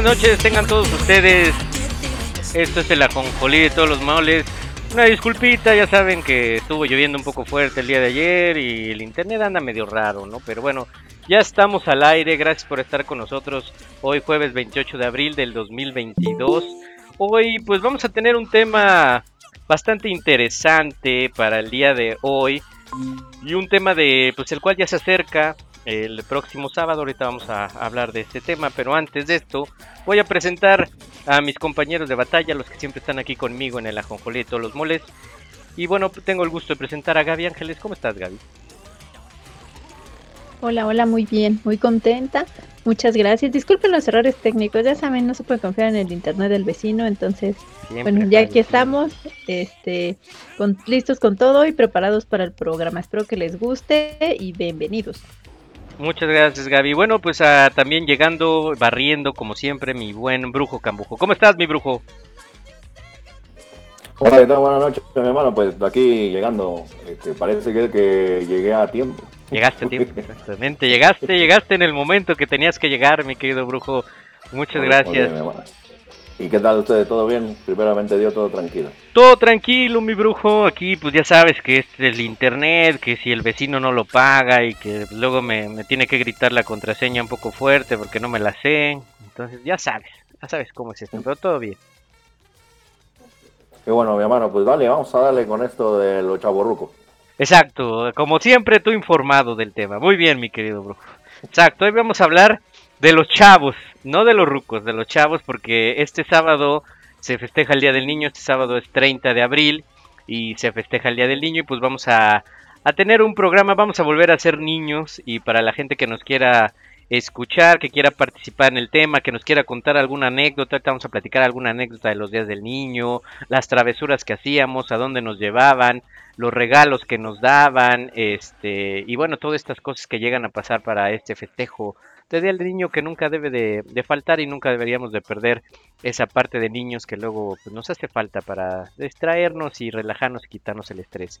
Buenas noches, tengan todos ustedes. Esto es el ajonjolí de todos los moles. Una disculpita, ya saben que estuvo lloviendo un poco fuerte el día de ayer y el internet anda medio raro, ¿no? Pero bueno, ya estamos al aire, gracias por estar con nosotros hoy jueves 28 de abril del 2022. Hoy pues vamos a tener un tema bastante interesante para el día de hoy y un tema de pues el cual ya se acerca el próximo sábado. Ahorita vamos a hablar de este tema, pero antes de esto voy a presentar a mis compañeros de batalla, los que siempre están aquí conmigo en el ajonjolí de todos los moles. Y bueno, tengo el gusto de presentar a Gaby Ángeles. ¿Cómo estás, Gaby? Hola, hola, muy bien, muy contenta. Muchas gracias. Disculpen los errores técnicos, ya saben, no se puede confiar en el internet del vecino, entonces, bueno, ya aquí estamos, este, con, listos con todo y preparados para el programa. Espero que les guste y bienvenidos. Muchas gracias, Gaby. Bueno, pues ah, también llegando, barriendo, como siempre, mi buen brujo Cambujo. ¿Cómo estás, mi brujo? Hola, Buenas noches, mi hermano. Pues aquí llegando, este, parece que, que llegué a tiempo. Llegaste a tiempo, exactamente. Llegaste, llegaste en el momento que tenías que llegar, mi querido brujo. Muchas gracias. ¿Y qué tal ustedes? ¿Todo bien? Primeramente dio todo tranquilo. Todo tranquilo, mi brujo. Aquí pues ya sabes que es el internet, que si el vecino no lo paga y que luego me, tiene que gritar la contraseña un poco fuerte porque no me la sé. Entonces ya sabes, ya sabes cómo es esto, pero todo bien. Qué bueno, mi hermano. Pues dale, vamos a darle con esto de los chaborrucos. Exacto, como siempre tú informado del tema. Muy bien, mi querido brujo. Exacto, hoy vamos a hablar de los chavos, no de los rucos, de los chavos, porque este sábado se festeja el Día del Niño, este sábado es 30 de abril y se festeja el Día del Niño y pues vamos a, a tener un programa, vamos a volver a ser niños y para la gente que nos quiera escuchar, que quiera participar en el tema, que nos quiera contar alguna anécdota, vamos a platicar alguna anécdota de los días del niño, las travesuras que hacíamos, a dónde nos llevaban, los regalos que nos daban, este, y bueno, todas estas cosas que llegan a pasar para este festejo de Día del Niño que nunca debe de, faltar y nunca deberíamos de perder esa parte de niños que luego pues, nos hace falta para distraernos y relajarnos y quitarnos el estrés.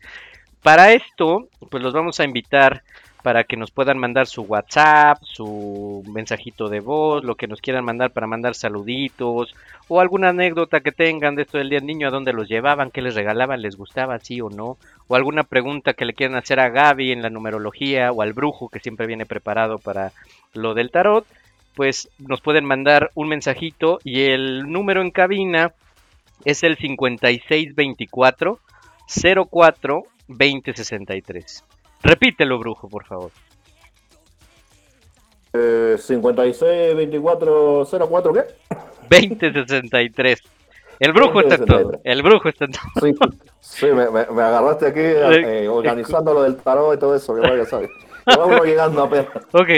Para esto, pues los vamos a invitar para que nos puedan mandar su WhatsApp, su mensajito de voz, lo que nos quieran mandar para mandar saluditos o alguna anécdota que tengan de esto del Día del Niño, a dónde los llevaban, qué les regalaban, les gustaba, sí o no, o alguna pregunta que le quieran hacer a Gaby en la numerología o al brujo que siempre viene preparado para lo del tarot, pues nos pueden mandar un mensajito y el número en cabina es el 5624 04 2063. Repítelo, brujo, por favor. Eh, 56 24 04 ¿qué? 2063. El brujo está en todo. El brujo está en todo. Sí, me, agarraste aquí eh, organizando lo del tarot y todo eso, que vaya a saber. Vamos llegando apenas. Ok,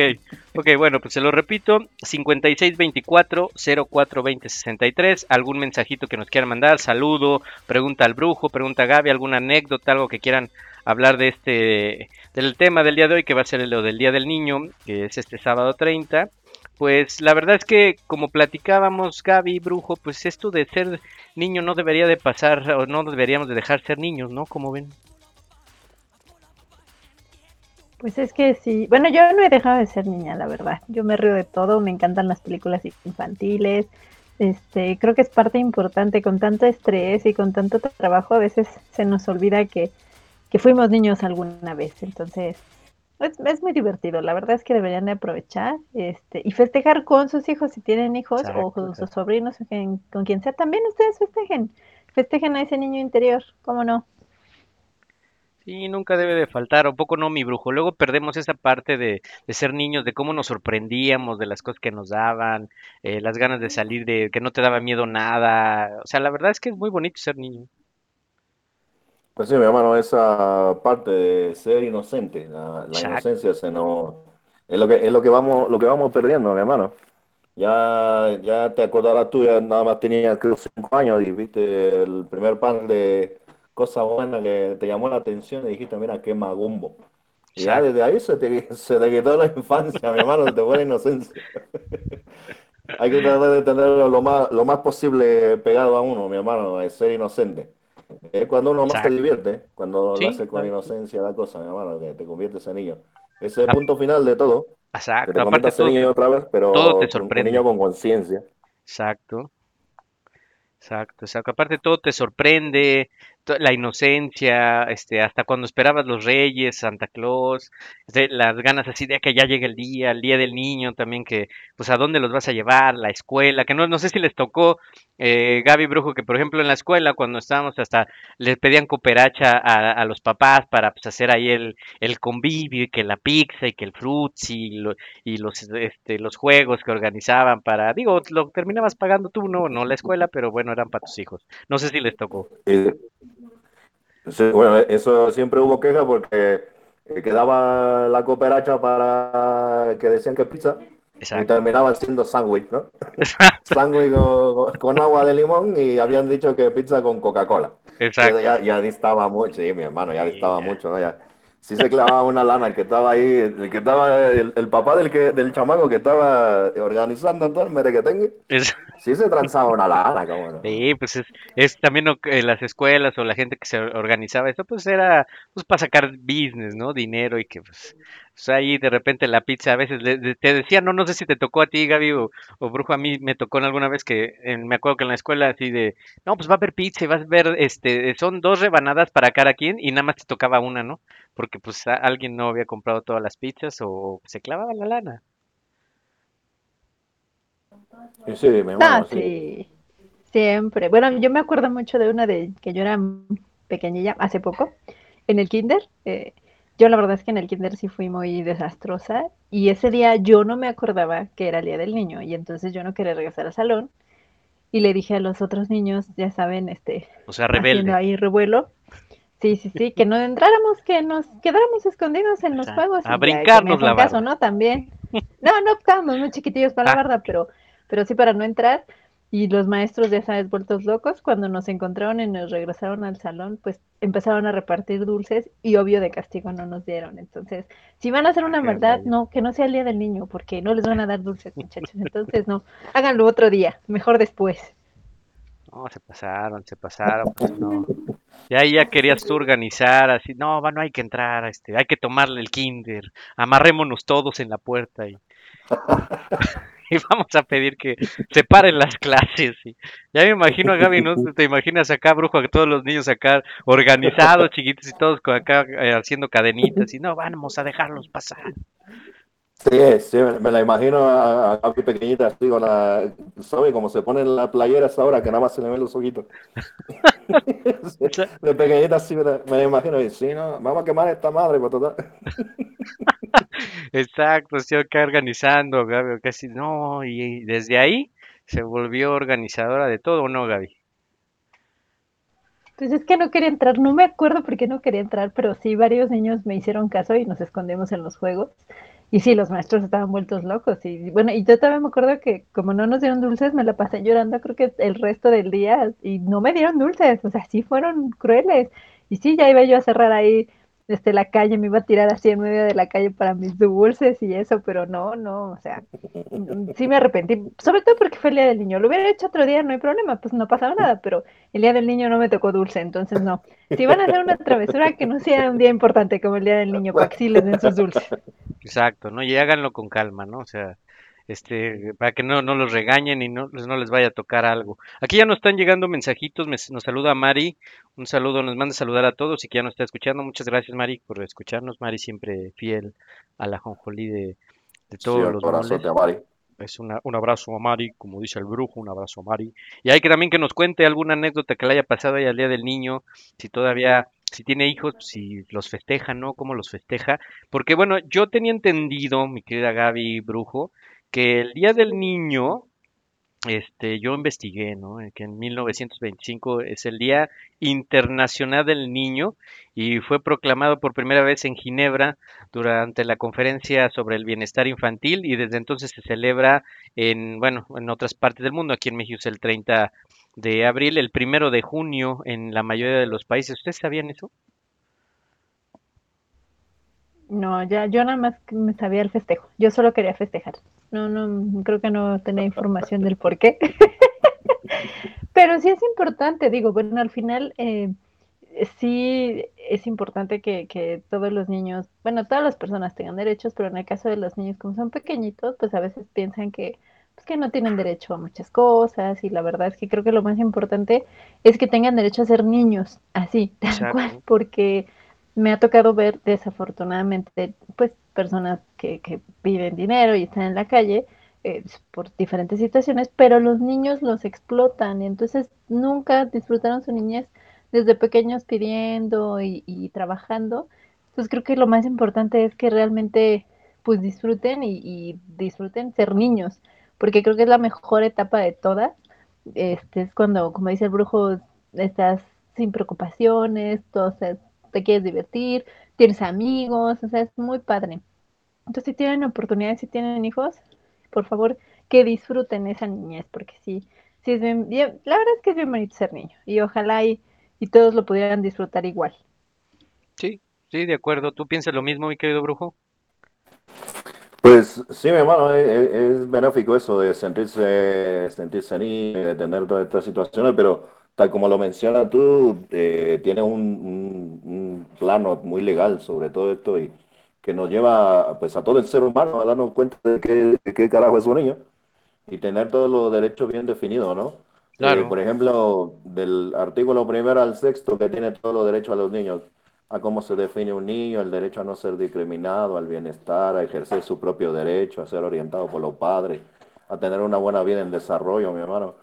ok, bueno, pues se lo repito, 5624 042063, algún mensajito que nos quieran mandar, saludo, pregunta al brujo, pregunta a Gaby, alguna anécdota, algo que quieran hablar de este, del tema del día de hoy, que va a ser lo del Día del Niño, que es este sábado 30. Pues la verdad es que como platicábamos Gaby Brujo, pues esto de ser niño no debería de pasar o no deberíamos de dejar ser niños, ¿no? Como ven. Pues es que sí, bueno, yo no he dejado de ser niña, la verdad. Yo me río de todo, me encantan las películas infantiles. Este, creo que es parte importante con tanto estrés y con tanto trabajo, a veces se nos olvida que, fuimos niños alguna vez. Entonces, es, muy divertido. La verdad es que deberían de aprovechar este, y festejar con sus hijos si tienen hijos o con sus sobrinos, con quien sea. También ustedes festejen. Festejen a ese niño interior, ¿cómo no? Sí, nunca debe de faltar, un poco no mi brujo. Luego perdemos esa parte de, ser niños, de cómo nos sorprendíamos, de las cosas que nos daban, eh, las ganas de salir, de que no te daba miedo nada. O sea, la verdad es que es muy bonito ser niño. Pues sí, mi hermano, esa parte de ser inocente, la, inocencia se nos, es lo que es lo que vamos lo que vamos perdiendo, mi hermano. Ya ya te acordarás tú, ya nada más tenías creo cinco años y viste el primer panel de cosa buena que te llamó la atención y dijiste, mira, qué magumbo. Y ya desde ahí se te, se te quitó la infancia, mi hermano, se te fue la inocencia. Hay que tratar de tenerlo lo más, lo más posible pegado a uno, mi hermano, es ser inocente. Es cuando uno más se divierte, cuando lo hace con inocencia la cosa, mi hermano, que te conviertes en niño. Ese es el punto final de todo. Exacto. Te Aparte conviertes en todo, niño otra vez, pero todo te un- niño con conciencia. Exacto. Exacto, exacto. Aparte todo te sorprende, la inocencia, este, hasta cuando esperabas los Reyes, Santa Claus, este, las ganas así de que ya llegue el día, el día del niño también, que, pues, a dónde los vas a llevar, la escuela, que no, no sé si les tocó, eh, Gaby Brujo, que por ejemplo en la escuela, cuando estábamos hasta, les pedían cooperacha a, los papás para, pues, hacer ahí el, el convivio, y que la pizza, y que el frutzi, y, lo- y los, este, los juegos que organizaban para, digo, lo terminabas pagando tú, no, no la escuela, pero bueno, eran para tus hijos. No sé si les tocó. Y, sí, bueno, eso siempre hubo queja porque eh, quedaba la cooperacha para que decían que pizza y Exacto. terminaban siendo sándwich, ¿no? Sándwich con, con agua de limón y habían dicho que pizza con Coca-Cola. Exacto. Ya, ya distaba mucho, sí, mi hermano, ya distaba mucho, ¿no? Ya, sí se clavaba una lana, el que estaba ahí, el que estaba, el, el papá del que, del chamaco que estaba organizando todo el merequetengue, Es- sí se transaba una lana, no. sí, pues es, es también que las escuelas o la gente que se organizaba eso, pues era pues para sacar business, ¿no? Dinero y que pues, pues ahí de repente la pizza a veces le- le- te decía, no, no sé si te tocó a ti, Gaby, o, o Brujo, a mí me tocó en alguna vez que en- me acuerdo que en la escuela así de, no, pues va a haber pizza y vas a ver, este, son dos rebanadas para cada quien y nada más te tocaba una, ¿no? Porque pues a- alguien no había comprado todas las pizzas o se clavaba la lana. Sí, mi Ah, sí. Siempre. Bueno, yo me acuerdo mucho de una de que yo era pequeñilla hace poco en el kinder. eh, yo la verdad es que en el kinder sí fui muy desastrosa y ese día yo no me acordaba que era el día del niño y entonces yo no quería regresar al salón y le dije a los otros niños, ya saben, este, O sea, haciendo rebelde. ahí revuelo. Sí, sí, sí, que no entráramos, que nos quedáramos escondidos en los juegos. A ya, brincarnos la caso, barda. ¿no? También. No, no, estábamos muy chiquitillos para la Ah. barda, pero, pero sí para no entrar. Y los maestros, ya sabes, vueltos locos, cuando nos encontraron y nos regresaron al salón, pues empezaron a repartir dulces y obvio de castigo no nos dieron. Entonces, si van a hacer una maldad, no, que no sea el día del niño, porque no les van a dar dulces, muchachos. Entonces, no, háganlo otro día, mejor después. No, se pasaron, se pasaron, pues no. Ya ahí ya querías tú organizar, así, no, va, no hay que entrar, este, hay que tomarle el kinder, amarrémonos todos en la puerta y, y vamos a pedir que se paren las clases. y- ya me imagino a Gaby, ¿no? Te imaginas acá, brujo, a todos los niños acá organizados, chiquitos y todos acá eh, haciendo cadenitas y no, vamos a dejarlos pasar. Sí, sí, me, la imagino a, a Gaby pequeñita así con la, ¿sabe? Como se pone en la playera esa hora que nada más se le ven los ojitos. Sí, de pequeñita así me la, me la imagino y sí, no, vamos a quemar a esta madre, pues total. Exacto, estoy acá organizando, Gaby, casi, no, y desde ahí se volvió organizadora de todo, ¿o ¿no, Gaby? Pues es que no quería entrar, no me acuerdo por qué no quería entrar, pero sí varios niños me hicieron caso y nos escondimos en los juegos. Y sí, los maestros estaban vueltos locos. Y bueno, y yo también me acuerdo que como no nos dieron dulces, me la pasé llorando creo que el resto del día y no me dieron dulces. O sea, sí fueron crueles. Y sí, ya iba yo a cerrar ahí desde la calle, me iba a tirar así en medio de la calle para mis dulces y eso, pero no, no, o sea, sí me arrepentí, sobre todo porque fue el día del niño. Lo hubiera hecho otro día, no hay problema, pues no pasaba nada, pero el día del niño no me tocó dulce, entonces no. Si van a hacer una travesura, que no sea un día importante como el día del niño, para que sí les den sus dulces. Exacto, ¿no? Y háganlo con calma, ¿no? O sea, este, para que no, no los regañen y no, no les vaya a tocar algo. Aquí ya nos están llegando mensajitos, me- nos saluda Mari, un saludo, nos manda saludar a todos y que ya nos está escuchando. Muchas gracias, Mari, por escucharnos. Mari siempre fiel a la jonjolí de, de Sí, todos los abrazote a Mari. Es una- un abrazo a Mari, como dice el brujo, un abrazo a Mari. Y hay que también que nos cuente alguna anécdota que le haya pasado ahí al Día del Niño, si todavía, si tiene hijos, si los festeja, ¿no? ¿Cómo los festeja? Porque bueno, yo tenía entendido, mi querida Gaby Brujo, que el Día del Niño, este, yo investigué, ¿no? Eh, Que en 1925 es el Día Internacional del Niño y fue proclamado por primera vez en Ginebra durante la conferencia sobre el bienestar infantil y desde entonces se celebra en, bueno, en otras partes del mundo. Aquí en México es el 30 de abril, el primero de junio en la mayoría de los países. ¿Ustedes sabían eso? No, ya, yo nada más me sabía el festejo. Yo solo quería festejar. No, no, creo que no tenía información del por qué. Pero sí es importante, digo, bueno, al final eh, sí es importante que, que todos los niños, bueno, todas las personas tengan derechos, pero en el caso de los niños como son pequeñitos, pues a veces piensan que, pues que no tienen derecho a muchas cosas y la verdad es que creo que lo más importante es que tengan derecho a ser niños, así, tal Exacto. cual, porque me ha tocado ver desafortunadamente pues personas que, que piden dinero y están en la calle eh, por diferentes situaciones, pero los niños los explotan y entonces nunca disfrutaron su niñez desde pequeños pidiendo y, y trabajando. Entonces creo que lo más importante es que realmente pues disfruten y, y disfruten ser niños, porque creo que es la mejor etapa de todas. Este es cuando, como dice el brujo, estás sin preocupaciones, todo se, te quieres divertir, tienes amigos, o sea, es muy padre. Entonces, si tienen oportunidades, si tienen hijos, por favor, que disfruten esa niñez, porque sí, sí es bien, bien, la verdad es que es bien bonito ser niño, y ojalá y, y todos lo pudieran disfrutar igual. Sí, sí, de acuerdo. ¿Tú piensas lo mismo, mi querido brujo? Pues sí, mi hermano, es, es- es benéfico eso de sentirse, sentirse niño, de tener todas estas situaciones, pero tal como lo mencionas tú, eh, tiene un, un- un plano muy legal sobre todo esto y que nos lleva pues a todo el ser humano a darnos cuenta de qué, de qué carajo es un niño y tener todos los derechos bien definidos, ¿no? Eh, Claro, por ejemplo, del artículo primero al sexto, que tiene todos los derechos a los niños, a cómo se define un niño, el derecho a no ser discriminado, al bienestar, a ejercer su propio derecho, a ser orientado por los padres, a tener una buena vida en desarrollo, mi hermano.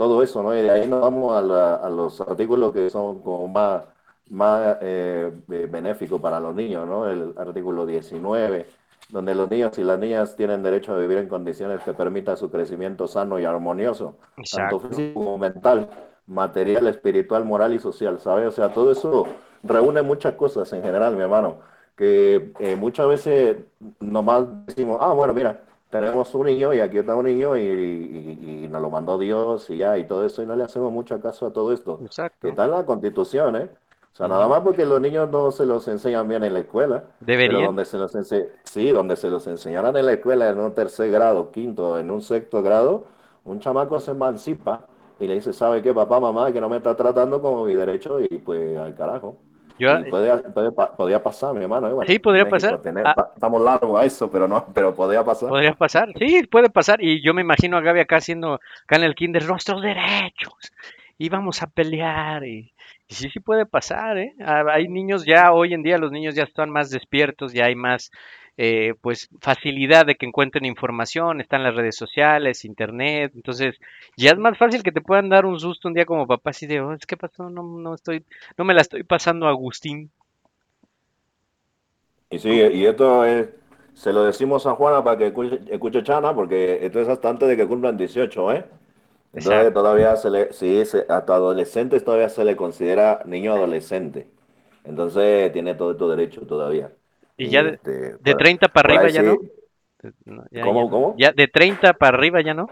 Todo eso, ¿no? Y de ahí nos vamos a, la- a los artículos que son como más, más eh, eh, benéficos para los niños, ¿no? El artículo 19 donde los niños y las niñas tienen derecho a vivir en condiciones que permitan su crecimiento sano y armonioso, tanto físico como mental, material, espiritual, moral y social, ¿sabes? O sea, todo eso reúne muchas cosas en general, mi hermano, que eh, muchas veces nomás decimos, ah, bueno, mira, tenemos un niño y aquí está un niño y, y- y nos lo mandó Dios y ya, y todo eso, y no le hacemos mucho caso a todo esto, que Exacto. está en la Constitución, ¿eh? O sea, nada más porque los niños no se los enseñan bien en la escuela, pero Deberían. donde se los ense- sí, donde se los enseñaran en la escuela en un tercer grado, quinto, en un sexto grado, un chamaco se emancipa y le dice, ¿sabe qué, papá, mamá, que no me está tratando como mi derecho? Y pues al carajo. Yo, puede pa- podía pasar, mi hermano, bueno, sí, podría México, pasar. tener- Ah, estamos largos a eso, pero no, pero podía pasar. podría pasar. Sí, puede pasar. Y yo me imagino a Gaby acá haciendo, acá en el kinder, nuestros derechos. Y vamos a pelear. Y, y sí, sí puede pasar, ¿eh? Ah, Hay niños ya, hoy en día los niños ya están más despiertos, ya hay más, eh, pues, facilidad de que encuentren información, están las redes sociales, internet. Entonces, ya es más fácil que te puedan dar un susto un día como papá, así de, oh, ¿qué pasó? No, no estoy, no me la estoy pasando, Agustín. Y sí, y esto es, se lo decimos a Juana para que escuche, escuche Chana, porque esto es hasta antes de que cumplan 18, ¿eh? Entonces Exacto. todavía se le, sí, se- hasta adolescentes todavía se le considera niño adolescente. Entonces tiene todo tu derecho todavía. Y ya de, este, de por, 30 para arriba ya sí, no. Ya, ya ¿cómo, no. cómo? Ya de 30 para arriba ya no.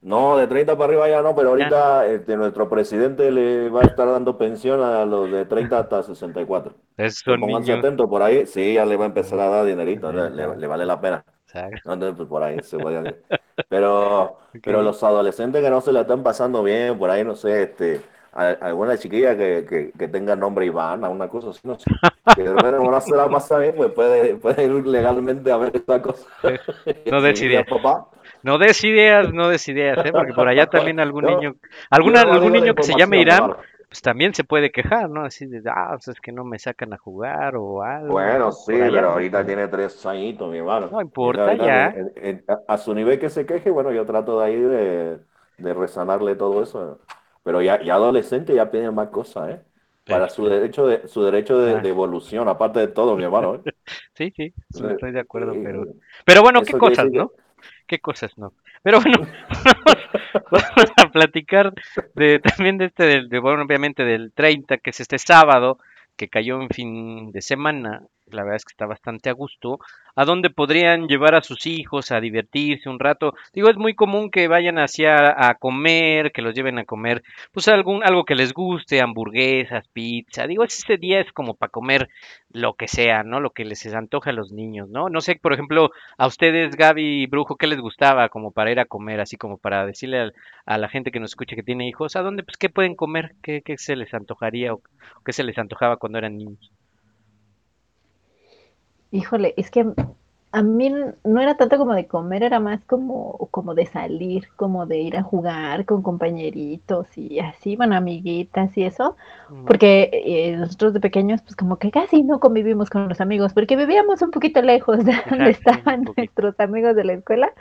No, de 30 para arriba ya no, pero Ya ahorita este, nuestro presidente le va a estar dando pensión a los de 30 hasta 64. Esos Que son pónganse atentos por ahí, sí, ya le va a empezar a dar dinerito, le, le- le vale la pena. No, Entonces, pues por ahí se puede. Pero, pero Ok. los adolescentes que no se la están pasando bien, por ahí, no sé, este, a- alguna chiquilla que, que, que tenga nombre Ivana, una cosa así, no sé, que de repente no se la pasa bien, pues puede, puede ir legalmente a ver esta cosa. No des ideas. papá. No des ideas, no des ideas, ¿eh? Porque por allá también algún Yo, niño, alguna, nomás algún niño que se llame Irán, hermano. pues también se puede quejar, ¿no? Así de, ah, pues es que no me sacan a jugar o algo, Bueno, ¿no? sí, allá, pero ¿no? ahorita tiene tres añitos, mi hermano. No importa ahorita, ya. en- en- a, a su nivel que se queje, bueno, yo trato de ahí de, de resanarle todo eso. Pero ya, ya adolescente ya piden más cosas, ¿eh? Para su Este, derecho de, su derecho de, de evolución, aparte de todo, mi hermano, ¿eh? sí, sí, estoy de acuerdo, sí, pero, pero bueno, qué cosas, ¿no? que... Qué cosas, ¿no? Pero bueno, vamos, a platicar de también de este, del, de, bueno, obviamente del 30, que es este sábado, que cayó en fin de semana, la verdad es que está bastante a gusto, a donde podrían llevar a sus hijos a divertirse un rato. Digo, es muy común que vayan hacia a comer, que los lleven a comer, pues algún, algo que les guste, hamburguesas, pizza. Digo, ese día es como para comer lo que sea, ¿no? Lo que les antoja a los niños, ¿no? No sé, por ejemplo, a ustedes, Gaby y Brujo, ¿qué les gustaba como para ir a comer, así como para decirle a, la gente que nos escucha que tiene hijos, ¿a dónde, pues, qué pueden comer? ¿Qué, qué se les antojaría o qué se les antojaba cuando eran niños? Híjole, es que a mí no era tanto como de comer, era más como, como de salir, como de ir a jugar con compañeritos y así, bueno, amiguitas y eso, porque eh, nosotros de pequeños pues como que casi no convivimos con los amigos, porque vivíamos un poquito lejos de donde estaban nuestros amigos de la escuela,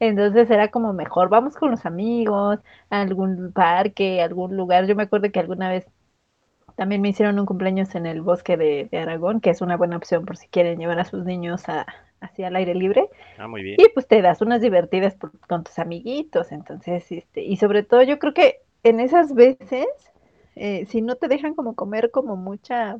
entonces era como mejor, vamos con los amigos, a algún parque, a algún lugar, yo me acuerdo que alguna vez también me hicieron un cumpleaños en el bosque de, de Aragón, que es una buena opción por si quieren llevar a sus niños a, hacia el aire libre. Ah, muy bien. Y pues te das unas divertidas por, con tus amiguitos. Entonces, este, y sobre todo yo creo que en esas veces, eh, si no te dejan como comer como mucha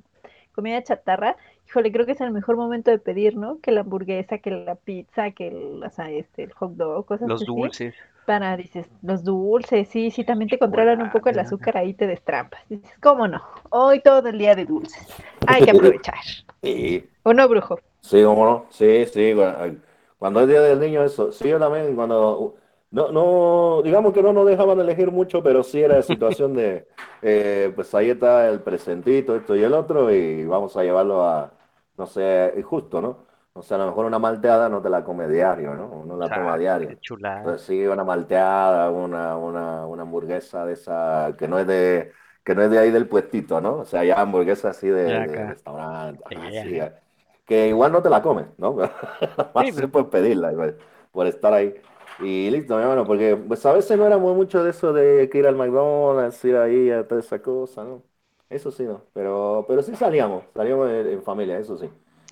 comida chatarra, híjole, creo que es el mejor momento de pedir, ¿no? Que la hamburguesa, que la pizza, que el, o sea, este, el hot dog, cosas Los así. dulces. Para, dices, los dulces, sí, sí, también te controlan un poco el azúcar, ahí te destrampas. Dices, ¿cómo no? Hoy todo el día de dulces. Hay que aprovechar. Y ¿O no, brujo? Sí, cómo no, sí, sí, cu- cuando es Día del Niño, eso, sí, yo también, cuando, no, no, digamos que no nos dejaban elegir mucho, pero sí era situación de, eh, pues ahí está el presentito, esto y el otro, y vamos a llevarlo a, no sé, justo, ¿no? O sea, a lo mejor una malteada no te la come diario, ¿no? Uno la toma diario. qué chulada. Entonces sí, una malteada, una, una, una hamburguesa de esa, que no es de, que no es de ahí del puestito, ¿no? O sea, ya hamburguesa así de, restaurante, ajá, Yeah. sí, que igual no te la comes, ¿no? Sí, Más pues, por pedirla, igual, por estar ahí. Y listo, mi hermano, porque pues a veces no éramos mucho de eso de que ir al McDonald's, ir ahí a toda esa cosa, ¿no? Eso sí, no. Pero, pero sí salíamos, salíamos en, en familia, eso sí.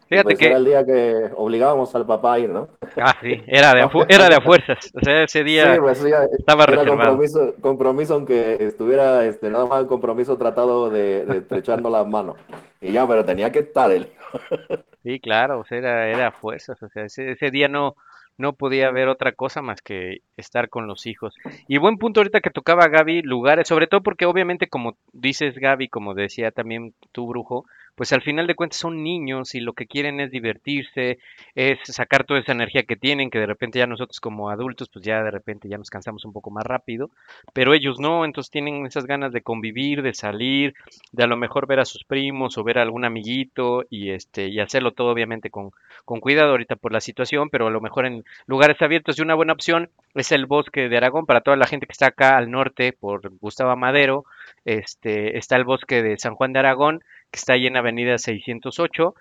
Fíjate pues era que, el día que obligábamos al papá a ir, ¿no? ah, sí, era de a, era de a fuerzas. O sea, ese Sí, día pues sí, estaba era reservado. compromiso, compromiso aunque estuviera este, nada más el compromiso tratado de, de estrechando las manos. Y ya, pero tenía que estar él. Sí, claro, o sea, era, era a fuerzas. O sea, ese, ese día no, no podía haber otra cosa más que estar con los hijos. Y buen punto ahorita que tocaba Gaby, lugares, sobre todo porque obviamente como dices Gaby, como decía también tu brujo, pues al final de cuentas son niños y lo que quieren es divertirse, es sacar toda esa energía que tienen, que de repente ya nosotros como adultos, pues ya de repente ya nos cansamos un poco más rápido, pero ellos no, entonces tienen esas ganas de convivir, de salir, de a lo mejor ver a sus primos o ver a algún amiguito y este y hacerlo todo obviamente con, con cuidado ahorita por la situación, pero a lo mejor en lugares abiertos y una buena opción es el bosque de Aragón para toda la gente que está acá al norte por Gustavo Madero, este está el bosque de San Juan de Aragón que está ahí en Avenida 608.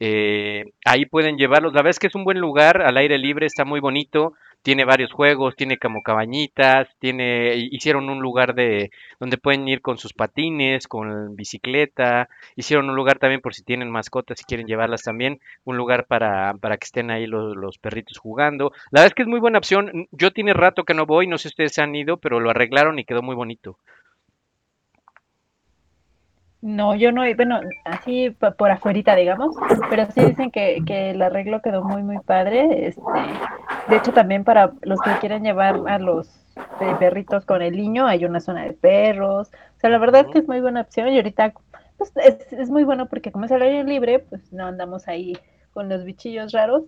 eh, ahí pueden llevarlos. La verdad es que es un buen lugar, al aire libre, está muy bonito. Tiene varios juegos, tiene como cabañitas, tiene, hicieron un lugar de donde pueden ir con sus patines, con bicicleta. Hicieron un lugar también por si tienen mascotas y quieren llevarlas también, un lugar para, para que estén ahí los, los perritos jugando. La verdad es que es muy buena opción. Yo tiene rato que no voy, no sé si ustedes han ido, pero lo arreglaron y quedó muy bonito. No, yo no, bueno, así por afuerita, digamos, pero sí dicen que, que el arreglo quedó muy, muy padre. Este, de hecho, también para los que quieren llevar a los eh, perritos con el niño, hay una zona de perros. O sea, la verdad es que es muy buena opción y ahorita pues, es, es muy bueno porque como es el aire libre, pues no andamos ahí con los bichillos raros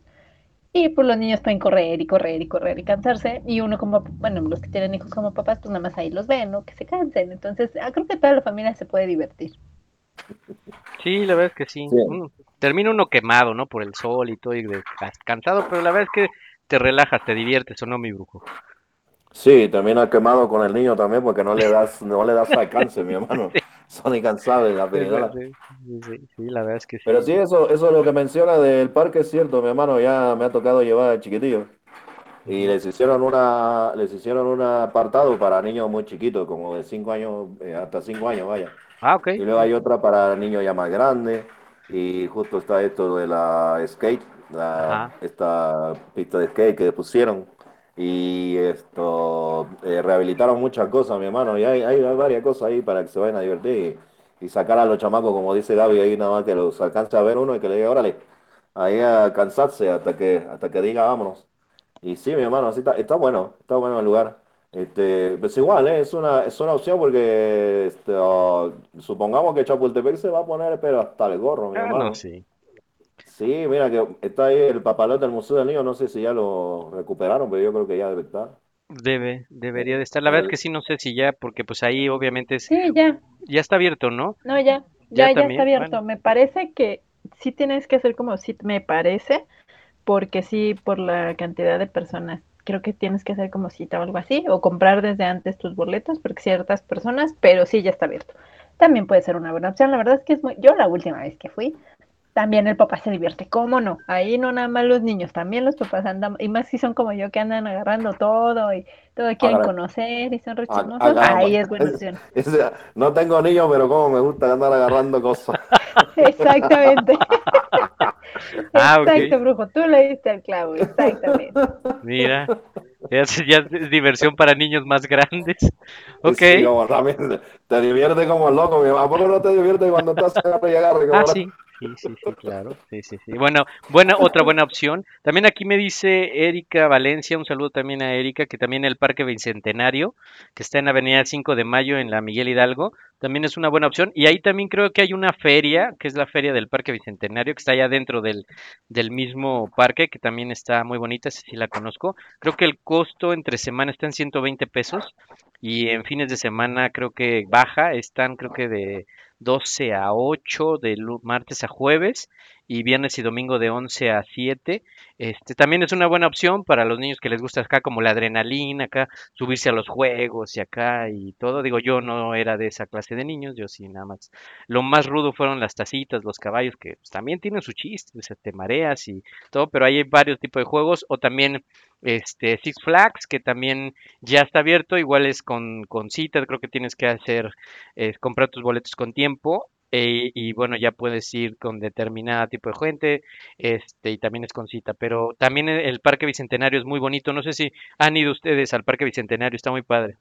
y pues los niños pueden correr y correr y correr y cansarse y uno como, bueno, los que tienen hijos como papás, pues nada más ahí los ven, ¿no? Que se cansen. Entonces, ah, creo que toda la familia se puede divertir. Sí, la verdad es que sí. Sí. Mm, Termina uno quemado, ¿no? Por el sol y todo y de- cansado, pero la verdad es que te relajas, te diviertes, ¿o no, mi brujo? Sí, termina quemado con el niño también porque no le das, no le das alcance, mi hermano. Son incansables las Sí, sí, la verdad es que sí. Pero sí, eso, eso es lo que menciona del parque es cierto, mi hermano. Ya me ha tocado llevar a chiquitillos. Y les hicieron una, les hicieron un apartado para niños muy chiquitos, como de 5 años, eh, hasta 5 años, vaya. Ah, ok. Y luego hay otra para niños ya más grandes. Y justo está esto de la skate, la, esta pista de skate que pusieron. Y esto, eh, rehabilitaron muchas cosas, mi hermano. Y hay, hay varias cosas ahí para que se vayan a divertir. y sacar a los chamacos, como dice Gaby, ahí nada más que los alcance a ver uno y que le diga, órale, ahí a cansarse hasta que, hasta que diga vámonos. Y sí, mi hermano, así está, está bueno, está bueno el lugar. Este, pues igual, ¿eh? es una, es una opción porque este, oh, supongamos que Chapultepec se va a poner, pero hasta el gorro, mi Ah, hermano. no, sí. Sí, mira que está ahí el papalote del Museo del Niño, no sé si ya lo recuperaron, pero yo creo que ya debe estar. Debe, debería de estar. La verdad es que sí, no sé si ya, porque pues ahí obviamente es, Sí, ya. ya está abierto, ¿no? No, ya. Ya Ya, ya también, está abierto. bueno. Me parece que sí tienes que hacer como sí me parece, porque sí, por la cantidad de personas. Creo que tienes que hacer como cita o algo así, o comprar desde antes tus boletos, porque ciertas personas, pero sí, ya está abierto. También puede ser una buena opción. La verdad es que es muy. Yo la última vez que fui, también el papá se divierte. ¿Cómo no? Ahí no nada más los niños, también los papás andan, y más si son como yo que andan agarrando todo y todo quieren Agarra- conocer y son re chismosos. ah, Ahí es buena opción. No tengo niños, pero como me gusta andar agarrando cosas. Exactamente. Ah, ok. Exacto, brujo. Tú le diste al clavo, exactamente. Mira, ya, es- ya es diversión para niños más grandes. Ok. Sí, como también te divierte como loco, mi ¿A poco no te divierte cuando estás agarre y agarre? como Ah, sí. Sí, sí, sí, claro. Sí, sí, sí. Bueno, buena, otra buena opción. También aquí me dice Erika Valencia, un saludo también a Erika, que también el Parque Bicentenario, que está en Avenida 5 de Mayo, en la Miguel Hidalgo, también es una buena opción. Y ahí también creo que hay una feria, que es la feria del Parque Bicentenario, que está allá dentro del, del mismo parque, que también está muy bonita, sí la conozco. Creo que el costo entre semana está en 120 pesos y en fines de semana creo que baja, están creo que de 12 a 8, de martes a jueves y viernes y domingo de 11 a 7. Este también es una buena opción para los niños que les gusta acá como la adrenalina, acá subirse a los juegos y acá y todo. Digo, yo no era de esa clase de niños, yo sí nada más. Lo más rudo fueron las tacitas, los caballos que pues, también tienen su chiste, o sea, te mareas y todo, pero hay varios tipos de juegos o también este Six Flags que también ya está abierto, igual es con, con cita, creo que tienes que hacer, eh, comprar tus boletos con tiempo eh, y bueno, ya puedes ir con determinada tipo de gente, este, y también es con cita, pero también el, el Parque Bicentenario es muy bonito, no sé si han ido ustedes al Parque Bicentenario, está muy padre.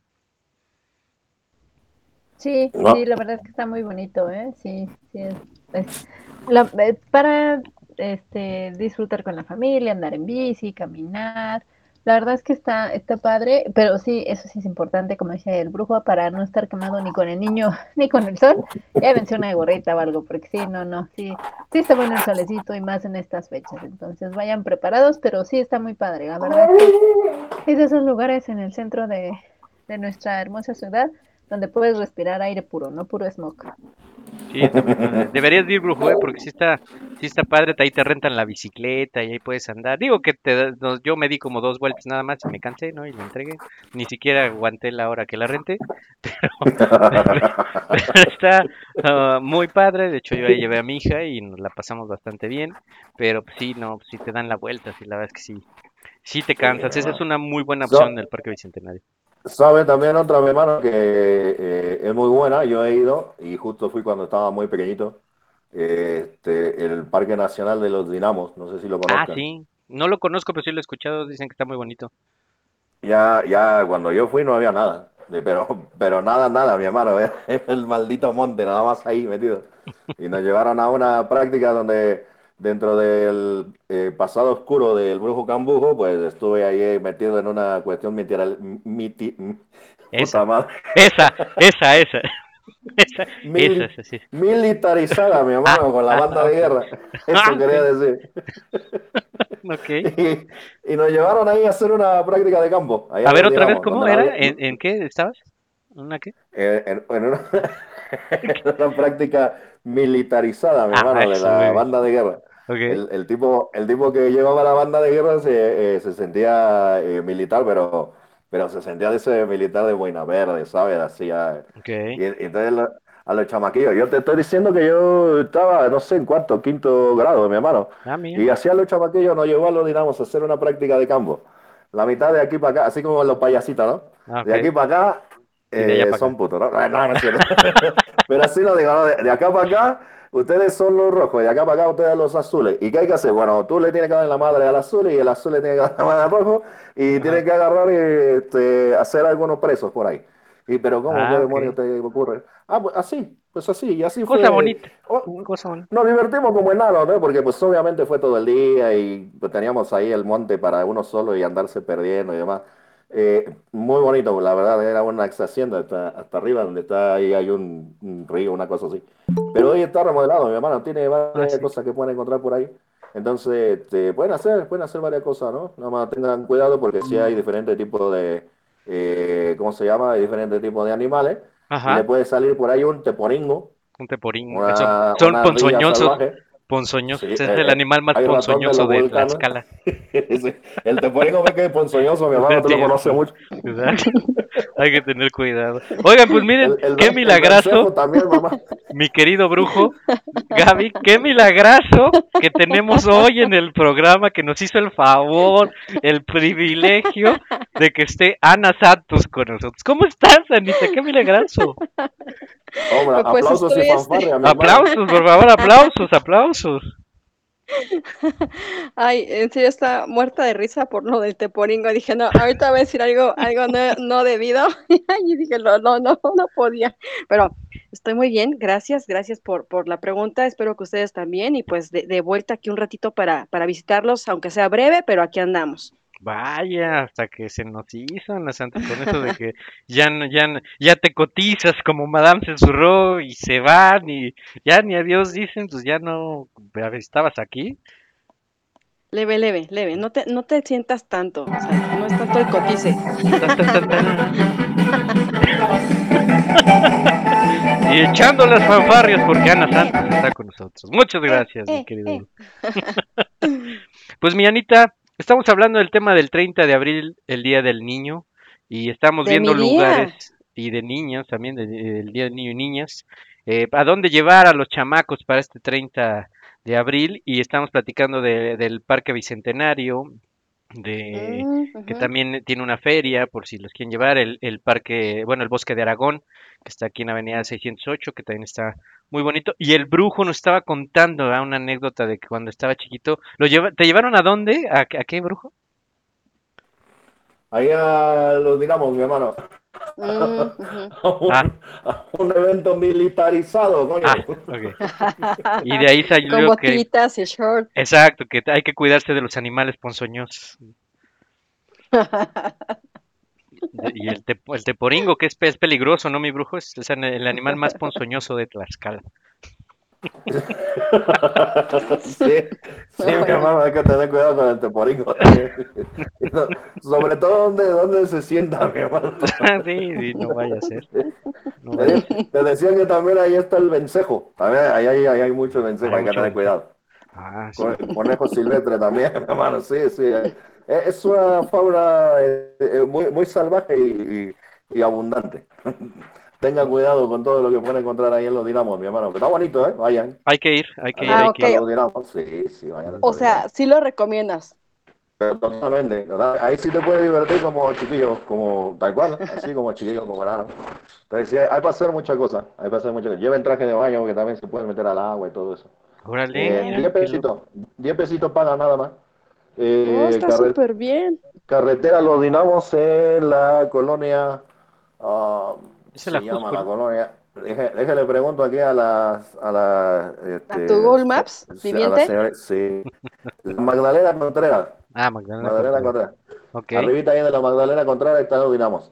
Sí, No. sí, la verdad es que está muy bonito, ¿eh? Sí, sí. Es, es- la- eh, para este, disfrutar con la familia, andar en bici, caminar. La verdad es que está, está padre, pero sí, eso sí es importante, como dice el brujo, para no estar quemado ni con el niño ni con el sol. Ya venció una gorrita o algo, porque sí, no, no, sí, sí está bueno el solecito y más en estas fechas. Entonces vayan preparados, pero sí está muy padre. La verdad es de esos lugares en el centro de, de nuestra hermosa ciudad donde puedes respirar aire puro, no puro smoke. Sí, deberías de ir, brujo, eh, porque sí está, sí está padre, ahí te rentan la bicicleta y ahí puedes andar. Digo que te, no, yo me di como dos vueltas nada más y me cansé, ¿no? Y la entregué. Ni siquiera aguanté la hora que la renté. Pero está ah, muy padre, de hecho yo ahí llevé a mi hija y nos la pasamos bastante bien, pero pues, sí, no, sí te dan la vuelta, sí, la verdad es que sí, sí te cansas, esa es una muy buena opción del Parque Bicentenario. ¿Sabe también otra, mi hermano, que eh, es muy buena? Yo he ido y justo fui cuando estaba muy pequeñito. Este, el Parque Nacional de los Dinamos, no sé si lo Ah, sí, no lo conozco, pero sí lo he escuchado, dicen que está muy bonito. Ya, ya cuando yo fui no había nada, pero, pero nada, nada, mi hermano, el maldito monte, nada más ahí metido. Y nos llevaron a una práctica donde dentro del eh, pasado oscuro del brujo cambujo, pues estuve ahí metido en una cuestión literal, miti, Esa. Esa, esa, esa. Esa, Mil- esa, sí. militarizada, mi hermano, con la ah, banda de guerra. Eso Ah, quería decir. Ok. Y, y nos llevaron ahí a hacer una práctica de campo. A ver, otra vez, ¿cómo era? había- ¿En, en qué estabas? ¿Una qué? Eh, en, en una, en una práctica militarizada, mi Ah, hermano, de la banda de guerra. El, el tipo, el tipo que llevaba la banda de guerra se, eh, se sentía eh, militar, pero, pero se sentía de ese militar de Buena Verde, ¿sabes? Así, ah, y, y entonces lo- a los chamaquillos, yo te estoy diciendo que yo estaba, no sé, en cuarto, quinto grado, mi hermano. Ah, mira. Y así a los chamaquillos nos llevó a los dinamos a hacer una práctica de campo. La mitad de aquí para acá, así como los payasitos, ¿no? Ah, De aquí para acá Y de allá eh, para son acá. putos, ¿no? No, no es cierto. Pero así lo digo, ¿no? De, de acá para acá, ustedes son los rojos, y acá para acá ustedes los azules. ¿Y qué hay que hacer? Bueno, tú le tienes que dar la madre al azul y el azul le tiene que dar la madre al rojo y tienes que agarrar y este, hacer algunos presos por ahí. Y pero ¿cómo, Ah, qué demonios te ocurre? Ah, pues así, pues así, y así Cosa fue. bonita. Oh, Cosa bonita. nos divertimos como enanos, ¿no? Porque pues obviamente fue todo el día y pues, teníamos ahí el monte para uno solo y andarse perdiendo y demás. Eh, muy bonito, la verdad, era una ex hacienda hasta, hasta arriba donde está ahí hay un, un río, una cosa así. Pero hoy está remodelado, mi hermano, tiene varias Ah, sí. cosas que pueden encontrar por ahí. Entonces, este, pueden hacer, pueden hacer varias cosas, ¿no? Nada más tengan cuidado porque sí hay diferentes tipos de, eh, ¿cómo se llama? Hay diferentes tipos de animales. Le puede salir por ahí un teporingo, un teporín. una, Son, ponzoñosos. salvaje. Ponzoñosos. Sí, es eh, el eh, animal más de ponzoñoso de volcanes. Tlaxcala. Sí, El teporingo ve que es ponzoñoso, mi hermano, tú lo conoces mucho. Hay que tener cuidado. Oigan, pues miren, El, el, qué milagrazo, también, mamá. mi querido brujo, Gaby, qué milagrazo que tenemos hoy en el programa que nos hizo el favor, el privilegio de que esté Ana Santos con nosotros. ¿Cómo estás, Anita? Qué milagrazo. Hombre, Pues aplausos y estoy, este, fanfarria. Aplausos, por favor, aplausos, aplausos. Ay, en serio está muerta de risa por lo del teporingo. Dije, no, ahorita voy a decir algo, algo no, no debido. Y dije, no, no, no, no podía. Pero estoy muy bien, gracias, gracias por, por la pregunta. Espero que ustedes también. Y pues de, de vuelta aquí un ratito para, para visitarlos, aunque sea breve, pero aquí andamos. Vaya, hasta que se nos hizo, Ana Santos, con eso de que ya no, ya, no- ya te cotizas como Madame Censuró y se van y ya ni adiós dicen, pues ya no, estabas aquí. Leve, leve, leve. No te, no te sientas tanto. O sea, no es tanto el cotice. Y echando las fanfarrias porque Ana Santos está con nosotros. Muchas gracias, mi eh, querido. eh. Pues mi Anita, estamos hablando del tema del 30 de abril, el Día del Niño, y estamos De viendo lugares y de niños también, de- del Día del Niño y Niñas, eh, a dónde llevar a los chamacos para este 30 de abril, y estamos platicando de- del Parque Bicentenario, de Mm, que también tiene una feria, por si los quieren llevar, el, el parque, bueno, el Bosque de Aragón, que está aquí en Avenida 608, que también está muy bonito. Y el brujo nos estaba contando ¿verdad? una anécdota de que cuando estaba chiquito, ¿lo lleva, ¿te llevaron a dónde? ¿A, qué- a qué brujo? Ahí a lo digamos, mi hermano, Mm, ujú. a un, Ah. a un evento militarizado, coño. Ah. Y de ahí Con salió que, botitas y short. exacto, que hay que cuidarse de los animales ponzoñosos. Y el, te- el teporingo, que es, pe- es peligroso, ¿no, mi brujo? Es el, san- el animal más ponzoñoso de Tlaxcala. Sí, sí, mi hermano, hay que tener cuidado con el teporingo. Sobre todo donde, donde se sienta, mi hermano. sí, sí, no vaya a ser. No Te, vaya te decía que también ahí está el vencejo. También ahí, hay- ahí hay mucho vencejo, Hay hay que mucho tener cuidado. Ah, sí. Con- Conejo silvestre también, mi hermano, sí, sí. Es, es una fauna eh, eh, muy, muy salvaje y, y- y abundante. Tenga cuidado con todo lo que pueden encontrar ahí en los dinamos, mi hermano. Que está bonito, ¿eh? Vayan. Hay que ir, hay que ir, Ah, hay ok. que ir. A los dinamos. Sí, sí, vayan. a O sea, sí lo recomiendas. Pero totalmente, ¿verdad? Ahí sí te puedes divertir como chiquillo, como tal cual, así como chiquillo, como enano. Entonces sí, hay, hay para hacer muchas cosas, hay para hacer muchas cosas. Lleven traje de baño que también se puede meter al agua y todo eso. Órale, Eh, mira, 10 qué loco. pesitos, 10 pesitos pagan nada más. Eh, Oh, está carre- súper bien. carretera Los Dinamos en la colonia, ah, se el llama la colonia, Deje- déjale pregunto aquí a las, a la, este, tu Google Maps, la viviente? señora- sí, La Magdalena Contreras, Ah, Magdalena Magdalena Contreras. Contreras. Ok. Arribita ahí de la Magdalena Contreras está los dinamos.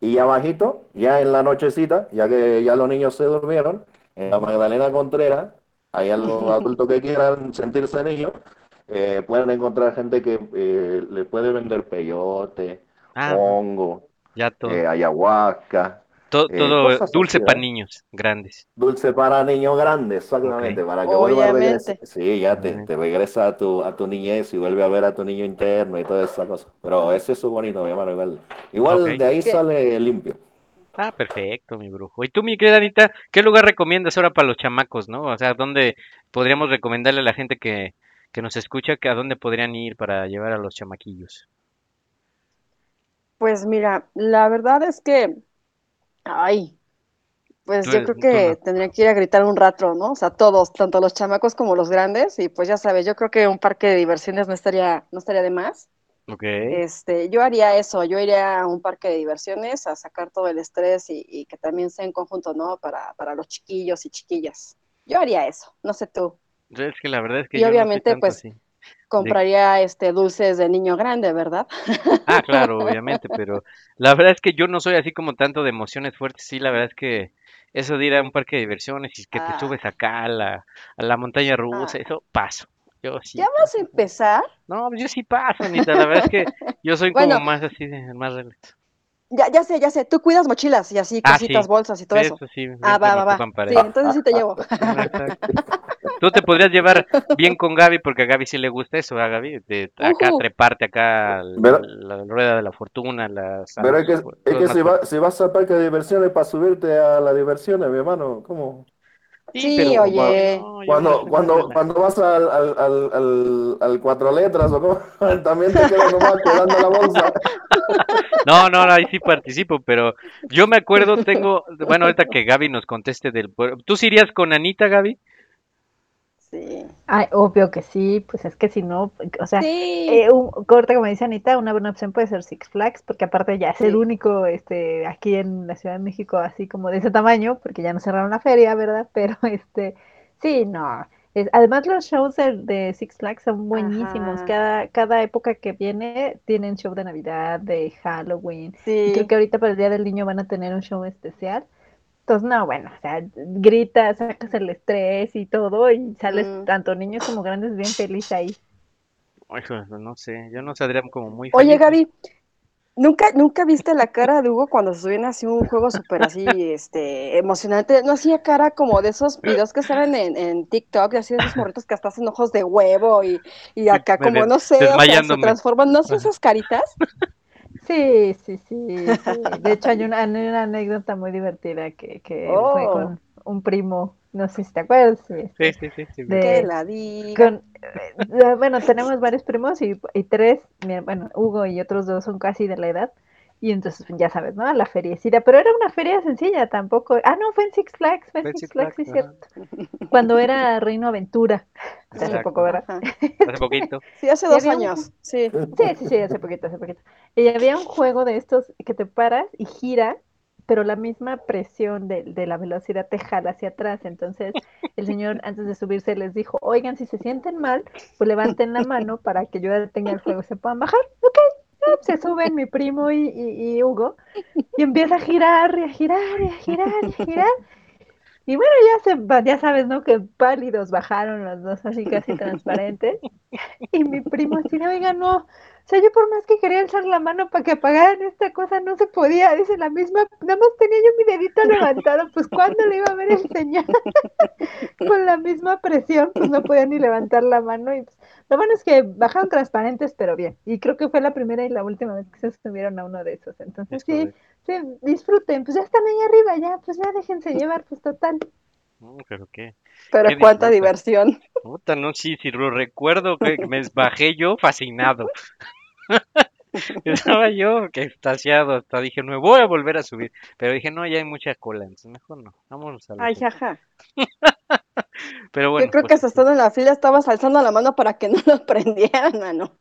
Y abajito, ya en la nochecita, ya que ya los niños se durmieron, en la Magdalena Contreras, hay a los adultos que quieran sentirse niños, eh, pueden encontrar gente que eh, le puede vender peyote, Ah, hongo, ya todo. eh, ayahuasca, Eh, todo dulce para ¿eh? niños grandes. Dulce para niños grandes, exactamente, para que vuelva a regresar. Obviamente. Sí, ya te, te regresa a tu, a tu niñez y vuelve a ver a tu niño interno y toda esa cosa. Pero es eso bonito, mi hermano, igual. Igual de ahí ¿Qué? sale limpio. Ah, perfecto, mi brujo. Y tú, mi querida Anita, ¿qué lugar recomiendas ahora para los chamacos, no? O sea, ¿dónde podríamos recomendarle a la gente que, que nos escucha que a dónde podrían ir para llevar a los chamaquillos? Pues mira, la verdad es que, ay, pues yo creo que tendría que ir a gritar un rato, ¿no? O sea, todos, tanto los chamacos como los grandes, y pues ya sabes, yo creo que un parque de diversiones no estaría, no estaría de más. Ok. Este, yo haría eso, yo iría a un parque de diversiones a sacar todo el estrés y, y que también sea en conjunto, ¿no? Para, para los chiquillos y chiquillas. Yo haría eso, no sé tú. Es que la verdad es que Y yo no obviamente, tanto pues, así. Compraría este dulces de niño grande, ¿verdad? Ah, claro, obviamente, pero la verdad es que yo no soy así como tanto de emociones fuertes. Sí, la verdad es que eso de ir a un parque de diversiones y que te Ah. subes acá a la, a la montaña rusa, Ah. eso paso. Yo sí. Ya vas a empezar. No, yo sí paso, Anita. La verdad es que yo soy Bueno. como más así, de, más relax. Ya, ya sé, ya sé. Tú cuidas mochilas y así, Ah, cositas, sí. bolsas y todo eso. Eso sí, Ah, va, va, va. Sí, entonces sí te llevo. Tú te podrías llevar bien con Gaby porque a Gaby sí le gusta eso, a Gaby, de acá treparte acá la, rueda de la fortuna, las Pero es que, los- es que si, va- si vas al parque de diversiones para subirte a la diversión, mi hermano, ¿cómo? Sí, pero oye. no, Cuando, no cuando, cuando vas al, al, al, al, al cuatro letras o cómo, también te quedas nomás colando la bolsa. No, no, ahí sí participo, pero yo me acuerdo, tengo, bueno, ahorita que Gaby nos conteste del pueblo. ¿Tú sí irías con Anita, Gaby? Sí. Ay, obvio que sí, pues es que si no, o sea, Sí. eh, un, corte como dice Anita, una buena opción puede ser Six Flags, porque aparte ya es el Sí. único este aquí en la Ciudad de México así como de ese tamaño, porque ya no cerraron la feria, ¿verdad? Pero este, sí, no. es- además los shows de, de Six Flags son buenísimos. Ajá. Cada, cada época que viene tienen show de Navidad, de Halloween. Y creo Sí. que ahorita para el Día del Niño van a tener un show especial. Entonces, no, bueno, o sea, gritas, sacas el estrés y todo, y sales Mm. tanto niños como grandes bien feliz ahí. Ay, hijo, no sé, yo no saldría como muy Oye. Gaby, ¿nunca, nunca viste la cara de Hugo cuando se subían así un juego súper así, este, emocionante? ¿No hacía cara como de esos videos que salen en, en TikTok, de así de esos morritos que hasta hacen ojos de huevo y, y acá como, no sé, o sea, se transforman, ¿no hacía esas caritas? Sí, sí, sí, sí. De hecho, hay una, hay una anécdota muy divertida que, que fue Oh. con un primo, no sé si te acuerdas, este, Sí, sí, sí, sí. de- Que la diga. con, eh, bueno, tenemos varios primos y, y tres, mi- bueno, Hugo y otros dos son casi de la edad. Y entonces, ya sabes, ¿no? La feriecita, pero era una feria sencilla tampoco. Ah, no, fue en Six Flags, fue en Six Six Flags, sí, cierto. Cuando era Reino Aventura, hace Exacto. poco, ¿verdad? Ajá. Hace poquito. Sí, hace dos un- años, sí. Sí, sí, sí, hace poquito, hace poquito. Y había un juego de estos que te paras y gira, pero la misma presión de, de la velocidad te jala hacia atrás. Entonces, el señor antes de subirse les dijo, oigan, si se sienten mal, pues levanten la mano para que yo detenga el juego y se puedan bajar. Ok, se suben mi primo y, y- y Hugo y empieza a girar y a girar y a girar y a girar. Y bueno, ya se ya sabes, ¿no? Que pálidos bajaron los dos así casi transparentes. Y mi primo así oiga, no, o sea, yo por más que quería alzar la mano para que apagaran esta cosa, no se podía, dice la misma, nada más tenía yo mi dedito levantado, pues ¿cuándo le iba a ver el señor? Con la misma presión, pues no podía ni levantar la mano y pues, lo bueno es que bajaron transparentes, pero bien. Y creo que fue la primera y la última vez que se subieron a uno de esos. Entonces Es sí, correcto. Sí, disfruten, pues ya están ahí arriba, ya, pues ya déjense llevar, pues total. No, pero qué. Pero Qué cuánta disfruta. diversión. Puta, no, sí, sí, lo recuerdo que me bajé yo fascinado. Estaba yo que extasiado, hasta dije, no me voy a volver a subir. Pero dije, no, ya hay mucha cola, entonces mejor no, vámonos a la Ay, jaja. Pero bueno, Yo creo pues, que hasta estando en la fila estabas alzando la mano para que no nos prendieran, mano.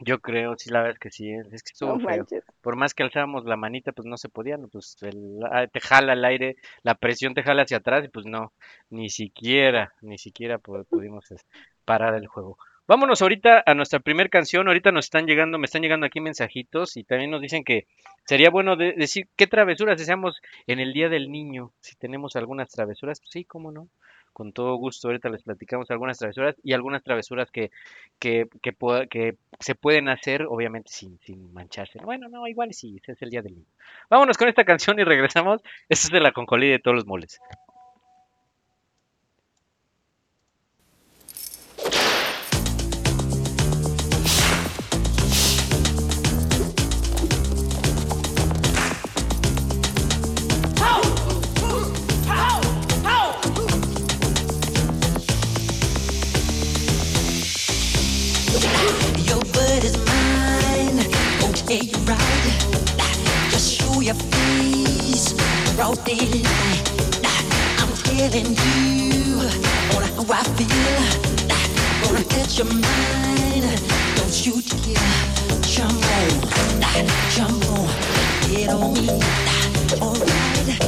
Yo creo, sí, la verdad es que sí, es que estuvo No feo. manches. Por más que alzábamos la manita, pues no se podía, no, pues el- ah, te jala el aire, la presión te jala hacia atrás y pues no, ni siquiera, ni siquiera pu- pudimos parar el juego. Vámonos ahorita a nuestra primera canción. Ahorita nos están llegando, me están llegando aquí mensajitos y también nos dicen que sería bueno de- decir qué travesuras deseamos en el Día del Niño. Si tenemos algunas travesuras, pues sí, cómo no. Con todo gusto, ahorita les platicamos algunas travesuras y algunas travesuras que, que, que, que se pueden hacer, obviamente sin, sin mancharse. Bueno, no, igual sí, ese es el Día del Niño. Vámonos con esta canción y regresamos. Esta es de la concolí de todos los moles. Face. Broad. I'm telling you on how I feel. Gonna get your mind. Don't you dare jump on, jump on, get on me, alright.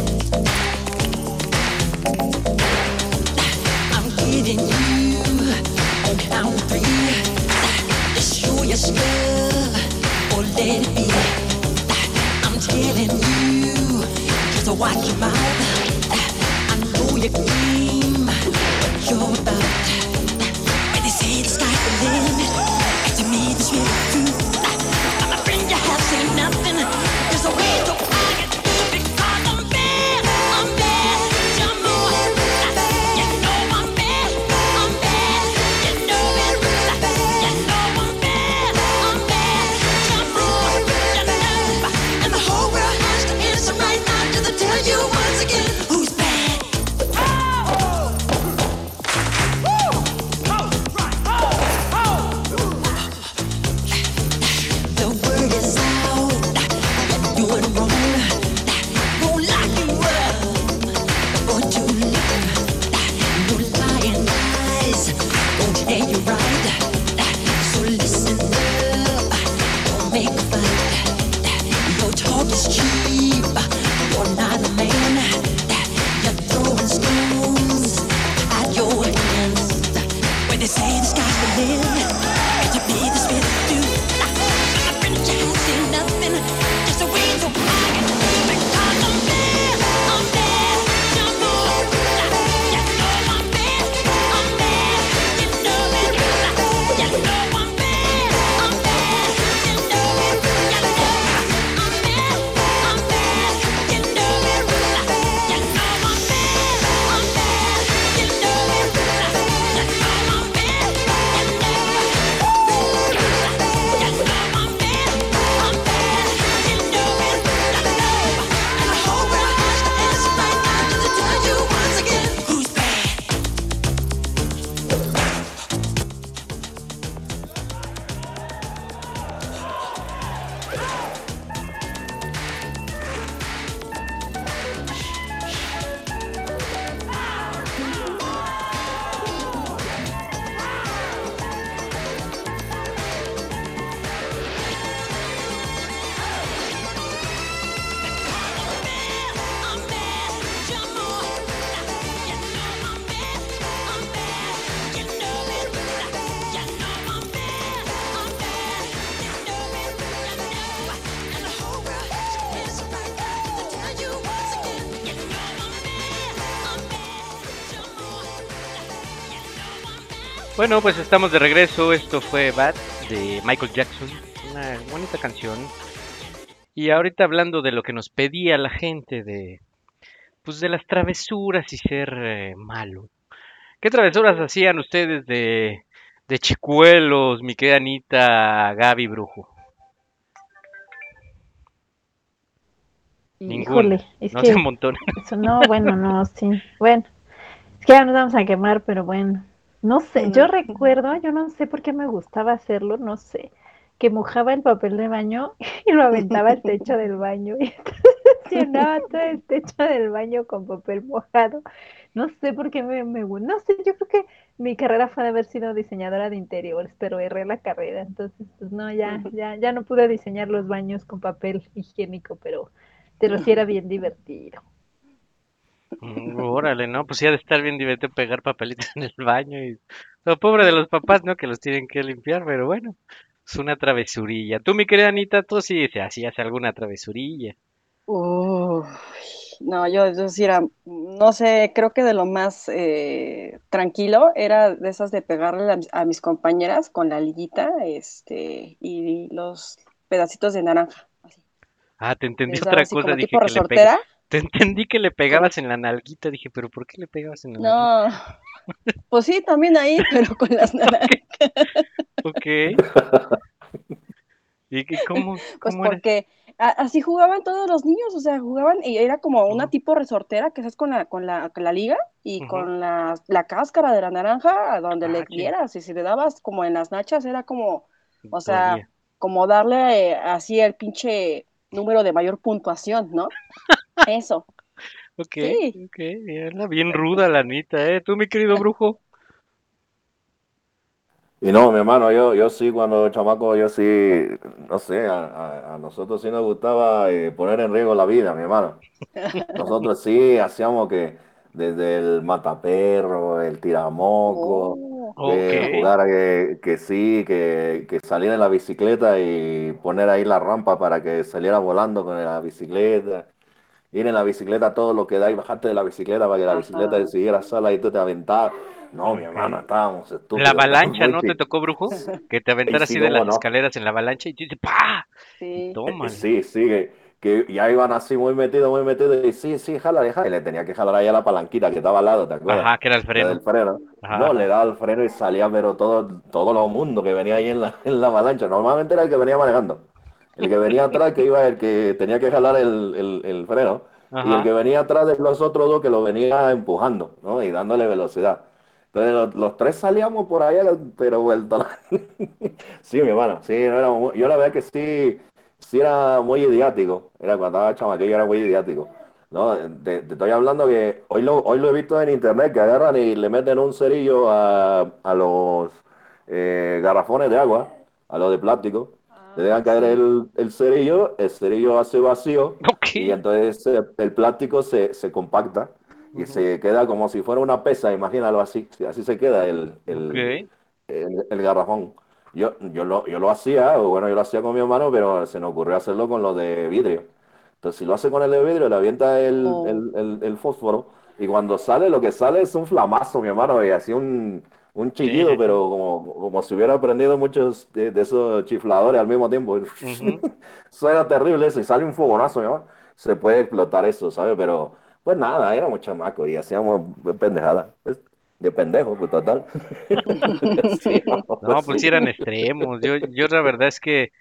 I'm getting you on count three. Just show your stuff or let it be. I'm telling you, just watch your mouth. I know your game, what you're about. When they say the sky's the limit, and to me this really true. I'm a friend you have seen nothing. There's a way to Bueno, pues estamos de regreso. Esto fue Bad de Michael Jackson. Una bonita canción. Y ahorita hablando de lo que nos pedía la gente de pues de las travesuras y ser eh, malo. ¿Qué travesuras hacían ustedes de de chicuelos, mi querida Anita, Gaby Brujo? Ninguna. Híjole, es No que un montón. eso no, bueno, no, sí. Bueno, es que ya nos vamos a quemar, pero bueno. No sé, yo recuerdo, yo no sé por qué me gustaba hacerlo, no sé, que mojaba el papel de baño y lo aventaba al techo del baño y llenaba todo el techo del baño con papel mojado. No sé por qué me, me no sé, yo creo que mi carrera fue de haber sido diseñadora de interiores, pero erré la carrera, entonces pues no, ya, ya, ya no pude diseñar los baños con papel higiénico, pero, pero sí era bien divertido. Mm, Órale, ¿no? Pues ha de estar bien divertido pegar papelitos en el baño y... Lo pobre de los papás, ¿no? Que los tienen que limpiar, pero bueno, es una travesurilla. Tú, mi querida Anita, tú sí se hacías alguna travesurilla. No, yo, yo sí era, no sé, creo que de lo más eh, tranquilo era de esas de pegarle a, mis- a mis compañeras con la liguita este, y los pedacitos de naranja. Así. Ah, te entendí Les otra cosa, dije tipo que le. Te entendí que le pegabas en la nalguita, dije, pero ¿por qué le pegabas en la nalguita? No, pues sí, también ahí, pero con las naranjas. Ok. ¿Y qué- cómo, Pues cómo era? porque así jugaban todos los niños, o sea, jugaban y era como una tipo resortera que haces con la, con la, con la liga y con la, la cáscara de la naranja a donde Ah, le dieras y si le dabas como en las nachas era como, o sea, como darle eh, así el pinche número de mayor puntuación, ¿no? Eso. Ok, Sí. ok, bien, bien ruda la Anita, ¿eh? ¿Tú, mi querido brujo? Y no, mi hermano, yo, yo sí, cuando chamaco, yo sí, no sé, a, a- a nosotros sí nos gustaba eh, poner en riesgo la vida, mi hermano. Nosotros sí hacíamos que desde el mataperro, el tiramoco, Oh, Ok. que jugar a que, que sí, que, que salir en la bicicleta y poner ahí la rampa para que saliera volando con la bicicleta. Ir en la bicicleta todo lo que da y bajarte de la bicicleta para que la bicicleta Ajá. siguiera sola y tú te aventabas. No, mi hermano, estábamos La estúpidos. avalancha, muy ¿no te tocó, brujo? Que te aventara sí, así de las no. escaleras en la avalancha y tú dices, ¡pa! sí. Tómale. Sí, sí, que, ya iban así muy metidos, muy metidos. Y sí, sí, jala, deja. Y le tenía que jalar ahí a la palanquita que estaba al lado, ¿te acuerdas? Ajá, que era el freno. del freno. Ajá, No, le daba el freno y salía, pero todo, todo lo mundo que venía ahí en la, en la avalancha. Normalmente era el que venía manejando. El que venía atrás, que iba el que tenía que jalar el, el, el freno. Y el que venía atrás de los otros dos que lo venía empujando, ¿no? Y dándole velocidad. Entonces los, los tres salíamos por allá, pero vuelto. Sí, mi hermano, sí, no era muy- yo la verdad que sí, sí era muy idiático, era cuando estaba chamaquillo era muy idiático, ¿no? Te, te estoy hablando que hoy lo, hoy lo he visto en internet, que agarran y le meten un cerillo a, a los eh, garrafones de agua, a los de plástico, le dejan Ah, caer sí. el, el cerillo, el cerillo hace vacío Ok. y entonces eh, el plástico se, se compacta y se queda como si fuera una pesa, imagínalo así, así se queda el, el, Ok. el, el garrafón. Yo, yo, lo, yo lo hacía, o bueno, yo lo hacía con mi hermano, pero se nos ocurrió hacerlo con lo de vidrio. Entonces, si lo hace con el de vidrio, le avienta el, Oh. el, el, el fósforo, y cuando sale, lo que sale es un flamazo, mi hermano, y así un, un chillido, sí. pero como, como si hubiera prendido muchos de, de esos chifladores al mismo tiempo. Ujú. Suena terrible eso, y sale un fogonazo, mi hermano. Se puede explotar eso, ¿sabes? Pero, pues nada, éramos chamacos y hacíamos pendejadas. Pues, de pendejo, pues total. No, pues sí eran extremos. Yo, yo la verdad es que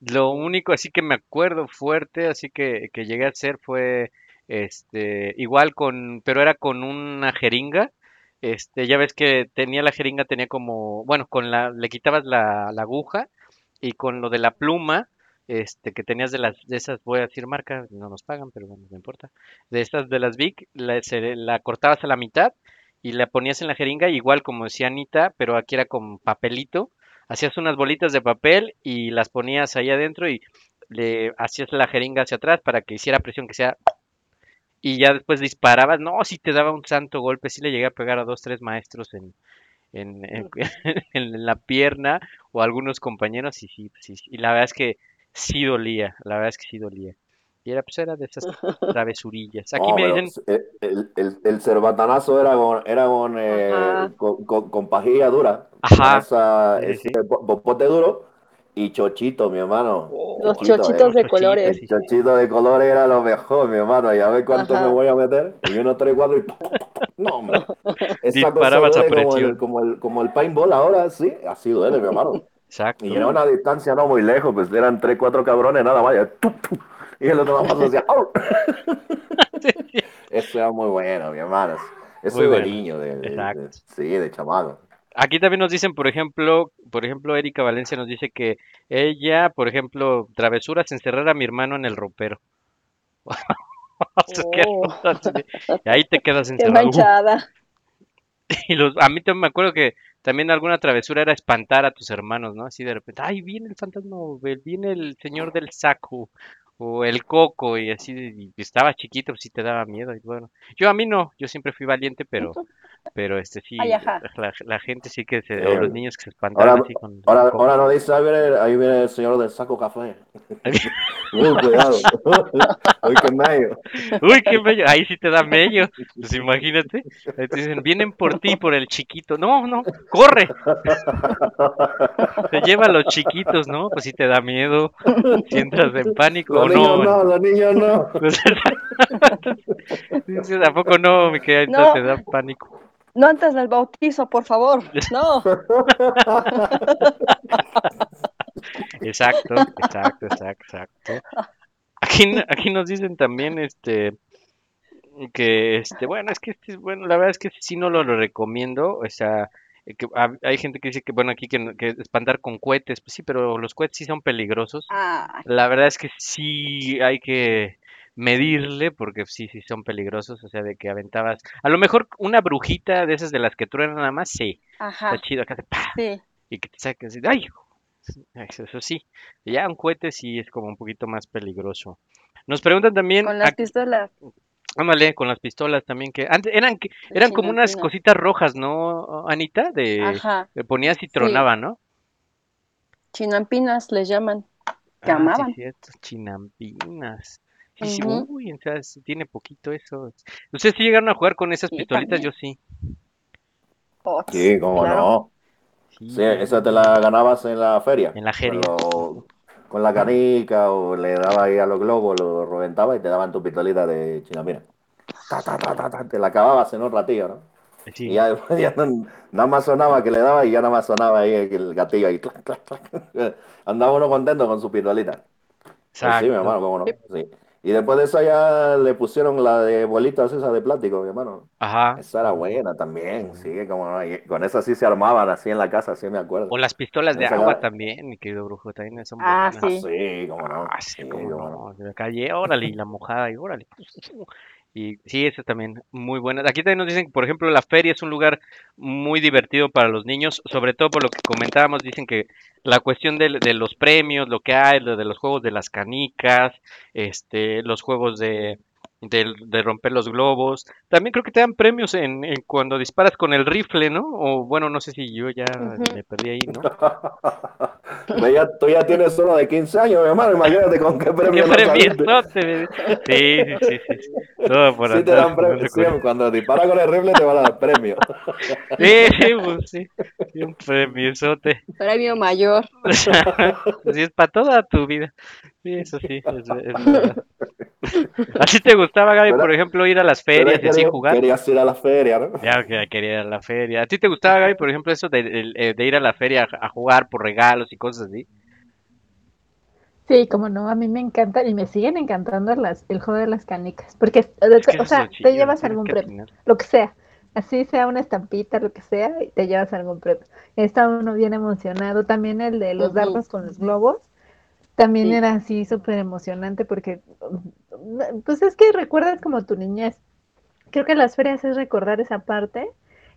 lo único así que me acuerdo fuerte, así que, que llegué a hacer fue este igual con, pero era con una jeringa. Este, ya ves que tenía la jeringa, tenía como, bueno, con la, le quitabas la, la aguja y con lo de la pluma, este, que tenías de las, de esas, voy a decir marca, no nos pagan, pero bueno, no importa, de estas de las Vic, la, se- la cortabas a la mitad y la ponías en la jeringa, igual como decía Anita, pero aquí era con papelito, hacías unas bolitas de papel y las ponías ahí adentro y le hacías la jeringa hacia atrás para que hiciera presión, que sea, y ya después disparabas, no, si te daba un santo golpe, sí le llegué a pegar a dos, tres maestros en, en, en, en la pierna o a algunos compañeros y sí, sí, sí, y la verdad es que sí dolía, la verdad es que sí dolía. Y era, pues era de esas travesurillas. Aquí No, me dicen, el, el, el, el cerbatanazo era con, era con, eh, con, con- con pajilla dura, con ajá, esa, sí, sí, ese po- popote duro y chochito, mi hermano. Los Chochito, chochitos eh. de colores. sí. Chochito de color era lo mejor, mi hermano. Y a ver cuánto me Ajá. voy a meter. Y uno, tres, cuatro y. No, hombre. Esa cosa Disparabas a duele como el, presión. como el, como el paintball ahora, sí. Así duele, mi hermano. Exacto. Y era una distancia no muy lejos, pues eran tres, cuatro cabrones, nada más. y ¡tum, tum! Y el otro más hacía ¡au! Eso era muy bueno, mi hermano. Eso Muy es de bueno. niño, de, de- sí, de chamaco. Aquí también nos dicen, por ejemplo, por ejemplo, Erika Valencia nos dice que ella, por ejemplo, travesuras, encerrar a mi hermano en el ropero. O sea, qué Oh, y ahí te quedas qué encerrado. manchada. Y los, a mí también me acuerdo que también alguna travesura era espantar a tus hermanos, ¿no? Así de repente, ay, viene el fantasma, viene el señor del saco, o el coco, y así, y estaba chiquito, pues sí te daba miedo, y bueno, yo a mí no, yo siempre fui valiente, pero, pero este sí, Ay, la, la gente sí que se, o Eh, los niños que se espantaban Ahora, así con ahora, ahora no dice, ahí viene, ahí viene el señor del saco café. Uy, cuidado. Uy, qué medio. Uy, qué bello, ahí sí te da mello, pues imagínate, ahí te dicen, vienen por ti, por el chiquito, no, no, corre, se lleva a los chiquitos, ¿no? Pues sí te da miedo, si entras en pánico o Los niños no. no, los niños no. Pues, dices, ¿a poco no, mi querida No. te da pánico? No antes del bautizo, por favor. No. Exacto, exacto, exacto, exacto. Aquí, aquí nos dicen también, este, que, este, bueno, es que, este, bueno, la verdad es que sí no lo, lo recomiendo, o sea, que hab- hay gente que dice que, bueno, aquí que, que espantar con cohetes, pues sí, pero los cohetes sí son peligrosos. Ah, La verdad es que sí hay que medirle porque sí, sí son peligrosos, o sea, de que aventabas, a lo mejor una brujita de esas de las que truenan nada más, sí, ajá. está chido, acá de pa, Sí. y que te saquen así, ¡ay! Eso sí, ya un cohete sí es como un poquito más peligroso. Nos preguntan también, Con las pistolas. Ándale, con las pistolas también, que antes eran, que- eran como unas cositas rojas, ¿no, Anita? De, Ajá. le ponías y Sí. tronaba, ¿no? Chinampinas les llaman. Que Ah, sí, amaban. cierto, chinampinas. Sí, sí, Ujú. uy, o sea, sí tiene poquito eso. ¿Ustedes sí llegaron a jugar con esas Sí, pistolitas? también. Yo sí. Pots, Sí, cómo claro. no. Sí, Sí, esa te la ganabas en la feria. En la feria. Con la canica o le dabas ahí a los globos, lo reventaba y te daban tu pistolita de chinamina. Ta, ta, ta, ta, ta, te la acababas en un ratillo, ¿no? sí. Y ya después ya no- nada más sonaba que le daba y ya nada más sonaba ahí el gatillo ahí. Andaba uno contento con su pistolita. Pues sí, mi Exacto. hermano, cómo no. Sí. Y después de eso ya le pusieron la de bolitas esa de plástico, mi hermano. Ajá. Esa era buena también, sí, como con esa sí se armaban así en la casa, sí me acuerdo. O las pistolas de Esa agua era- también, mi querido brujo, también son Ah, buenas. Ah, sí. sí, cómo no. Ah, sí, Sí, cómo cómo no. la calle, órale, y la mojada, y órale. Y sí, eso también, muy buena. Aquí también nos dicen por ejemplo, la feria es un lugar muy divertido para los niños, sobre todo por lo que comentábamos, dicen que la cuestión del- de, los premios, lo que hay, lo de los juegos de las canicas, este, los juegos de, del- de romper los globos. También creo que te dan premios en, en cuando disparas con el rifle, ¿no? O bueno, no sé si yo ya Ujú. me perdí ahí, ¿no? Pues ya, tú ya tienes uno de 15 años, mi hermano, imagínate con qué ¡Qué premio no bebé! Sí, sí, sí, sí. Todo por Sí te dan premio, no sí, cuando disparas con el rifle te van a dar premio. Sí, sí, pues sí. Sí, un premiosote. Premio mayor. Así es para toda tu vida. Sí, eso sí, es, es verdad. ¿A ti te gustaba, Gaby, Pero- por ejemplo, ir a las ferias y así querías- jugar? Querías ir a la feria, ¿no? Ya que quería ir a la feria. ¿A ti te gustaba, Gaby, por ejemplo, eso de, de- de ir a la feria a, a jugar por regalos y cosas así? Sí, como no, a mí me encanta y me siguen encantando las, el juego de las canicas, porque, Es que o sea, te llevas algún premio, lo que sea, así sea una estampita, lo que sea, y te llevas algún premio. Está uno bien emocionado, también el de los Ujú. dardos con los globos, también Sí. era así súper emocionante porque, mm, pues es que recuerdas como tu niñez, creo que las ferias es recordar esa parte.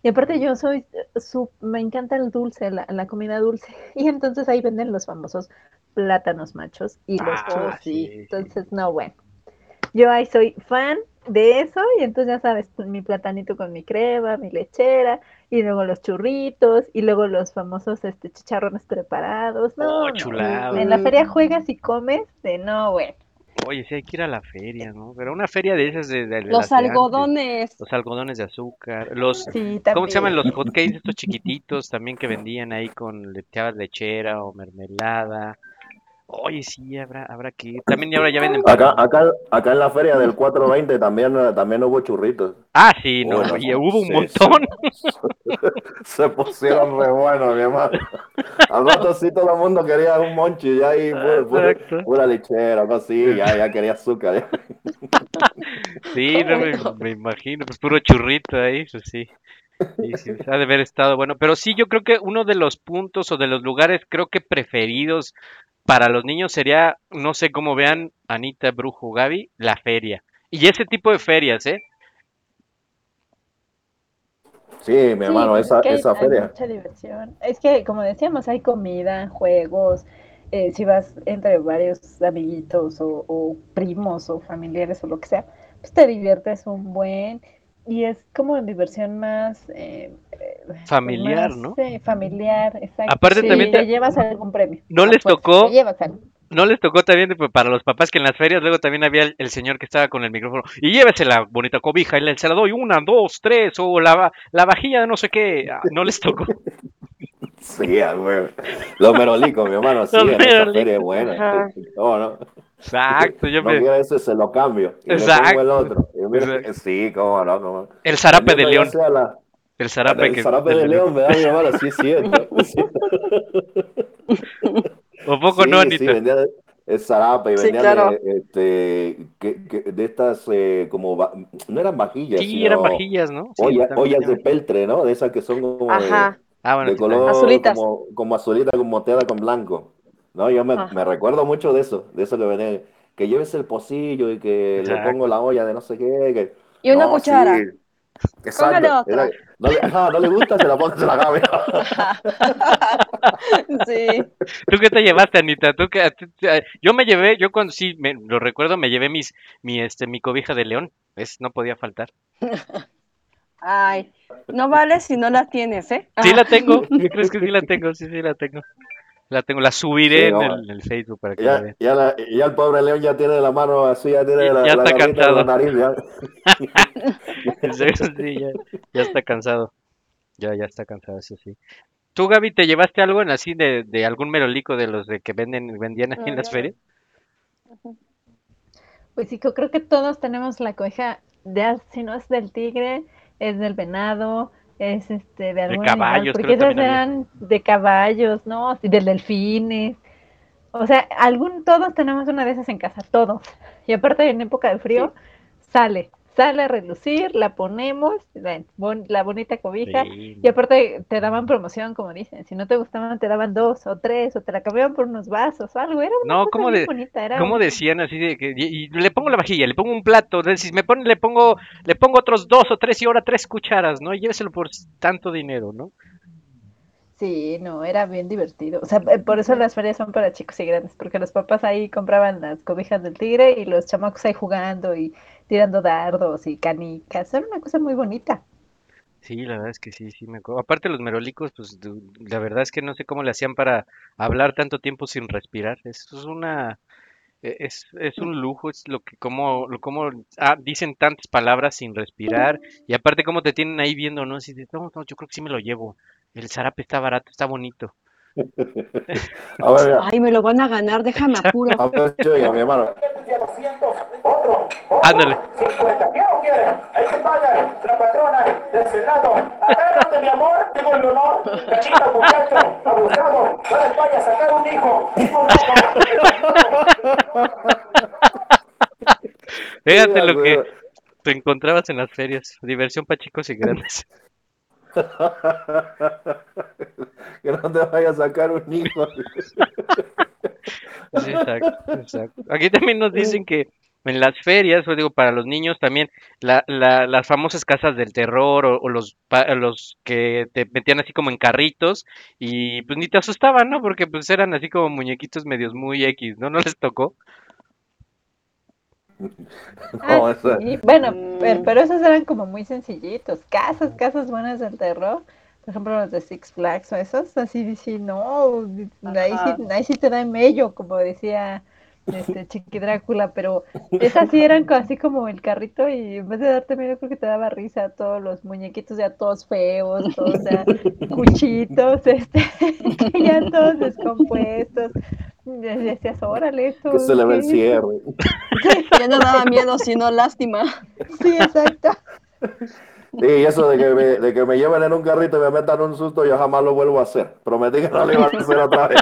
Y aparte yo soy, eh, su, me encanta el dulce, la, la comida dulce. Y entonces ahí venden los famosos plátanos machos y los Ah, sí. Entonces, no, bueno. Yo ahí soy fan de eso y entonces ya sabes, mi platanito con mi crema, mi lechera y luego los churritos y luego los famosos este chicharrones preparados. No, Oh. En la feria juegas y comes de no, bueno. Oye, sí hay que ir a la feria, ¿no? Pero una feria de esas de, de- de Los antes. algodones. Los algodones de azúcar, los, Sí, ¿cómo se llaman los hotcakes estos chiquititos también que vendían ahí con lecheadas lechera o mermelada? Oye, sí, habrá, habrá que ir. También ahora ya venden Acá, acá, acá en la feria del 420 también, también hubo churritos. Ah, sí, no, Bueno, oye, hubo un sí, montón. Se pusieron re buenos, mi hermano. Al rato sí todo el mundo quería un monchi ya Exacto. pura lechera, algo así, ya, ya quería azúcar. Sí, no me, me imagino, pues puro churrito ahí, pues sí. Sí, sí, ha de haber estado bueno. Pero sí, yo creo que uno de los puntos o de los lugares creo que preferidos para los niños sería, no sé cómo vean, Anita, Brujo, Gaby, la feria. Y ese tipo de ferias, ¿eh? Sí, mi Sí, hermano, pues, esa, es que hay- esa hay feria. mucha diversión. Es que, como decíamos, hay comida, juegos. eh, si vas entre varios amiguitos o, o primos o familiares o lo que sea, pues te diviertes un buen. Y es como diversión más eh, Familiar, más, ¿no? eh, familiar, exacto. Aparte Sí, también te te- llevas algún premio. ¿No les fuerza, tocó? Te llevas algo. ¿No les tocó también para los papás que en las ferias luego también había el, el señor que estaba con el micrófono y llévese la bonita cobija y le, se la doy una, dos, tres o la, la vajilla de no sé qué? Ah, ¿No les tocó? Sí, güey. Los merolicos, mi hermano, sí, en esa feria es buena. ajá. ¿Cómo no? Exacto, yo No me... quiere ese, se lo cambio. Y le Exacto. pongo el otro. Y mira, Exacto. sí, cómo no, cómo no. El zarape de león. la- El zarape el que... zarape de león, ¿verdad, mi hermano? Sí, es cierto. Sí. ¿O poco no, Anita? sí, vendía el zarape y Sí, vendían claro. eh, este, que, que de estas eh, como, va- no eran vajillas, Sí, eran vajillas, ¿no? Sí, olla- también ollas de peltre, ¿no? De esas que son como de, Ajá. Ah, bueno, de sí, también. color Azulitas. como, como azulita con moteada con blanco. No, yo me, me recuerdo mucho de eso, de eso que vendían, que lleves el pocillo y que le pongo la olla de no sé qué. que- Y una No, cuchara. sí. Exacto. Póngale otra. Era- no le, ajá, no le gusta, se la pone, se la cabe. Sí. ¿Tú qué te llevaste, Anita? ¿Tú qué- Yo me llevé, yo cuando sí, me, lo recuerdo, me llevé mis, mi, este, mi cobija de león. Es, no podía faltar. Ay, no vale si no la tienes, ¿eh? Sí la tengo. ¿Qué crees que sí la tengo? Sí, sí la tengo. La tengo, la subiré Sí, en, el, en el Facebook para que la Ya, vean. ya, la- ya el pobre león ya tiene la mano así, ya tiene Ya- la, ya la está la nariz. ya. Sí, ya, ya está cansado. Ya, ya está cansado, eso sí. ¿Tú, Gaby, te llevaste algo en así de, de algún merolico de los de que venden, vendían aquí en las No, ferias? Pues sí, yo creo que todos tenemos la coja, de, si no es del tigre, es del venado, es este de algún animal, caballos, porque creo esas había. eran de caballos, ¿no? Y del delfines. O sea, algún, todos tenemos una de esas en casa, todos. Y aparte en época de frío, sale, sale a relucir, la ponemos, la, bon- la bonita cobija, Sí. y aparte te daban promoción, como dicen, si no te gustaban te daban dos o tres, o te la cambiaban por unos vasos o algo, era una No, cosa ¿cómo de- bonita, era ¿Cómo un- decían así de que y, y le pongo la vajilla, le pongo un plato, si me pone, le pongo, le pongo otros dos o tres y ahora tres cucharas, ¿no? Y lléveselo por tanto dinero, ¿no? Sí, no, era bien divertido. O sea, eh, por eso las ferias son para chicos y grandes, porque los papás ahí compraban las cobijas del tigre y los chamacos ahí jugando y tirando dardos y canicas. Era una cosa muy bonita. Sí, la verdad es que sí, sí me acuerdo. Aparte los merolicos, pues la verdad es que no sé cómo le hacían para hablar tanto tiempo sin respirar. Eso es una, e- es, es un lujo, es lo que, como, lo, como ah, dicen tantas palabras sin respirar y aparte cómo te tienen ahí viendo, ¿no? Así de, no, no, yo creo que sí me lo llevo. El zarape está barato, está bonito. A ver, mira, Ay, me lo van a ganar, déjame apuro. a ver, yo, oiga, mi hermano. Ándale. 50. ¿Quién lo quiere? Ahí se pagan. La patrona del Senado. Agárrate, mi amor. Tengo el honor. Gatito, muchacho. Abusado. Va a España a sacar un hijo. Hijo. Fíjate lo que te encontrabas en las ferias. Diversión para chicos y grandes. que no te vaya a sacar un hijo. Sí, exacto, exacto. Aquí también nos dicen que en las ferias, o digo, para los niños también, la, la- las famosas casas del terror o, o los, pa- los que te metían así como en carritos y pues ni te asustaban, ¿no? Porque pues eran así como muñequitos medios muy X, ¿no? ¿No les tocó? No, Ah, sí. Bueno, Mm. pero, pero esos eran como muy sencillitos. Casas, casas buenas del terror. Por ejemplo, los de Six Flags o esos, así, sí, no, ahí sí, ahí sí te da mello, como decía este Chiqui Drácula, pero esas sí eran así como el carrito y en vez de darte miedo creo que te daba risa todos los muñequitos ya todos feos, todos ya cuchitos, este, ya todos descompuestos. Y decías, órale, esto. que se le ve el ¿qué?". cierre. Ya no daba miedo, sino lástima. Sí, exacto. Sí, y eso de que, me, de que me lleven en un carrito y me metan un susto, yo jamás lo vuelvo a hacer. Prometí que no lo iba a hacer otra vez.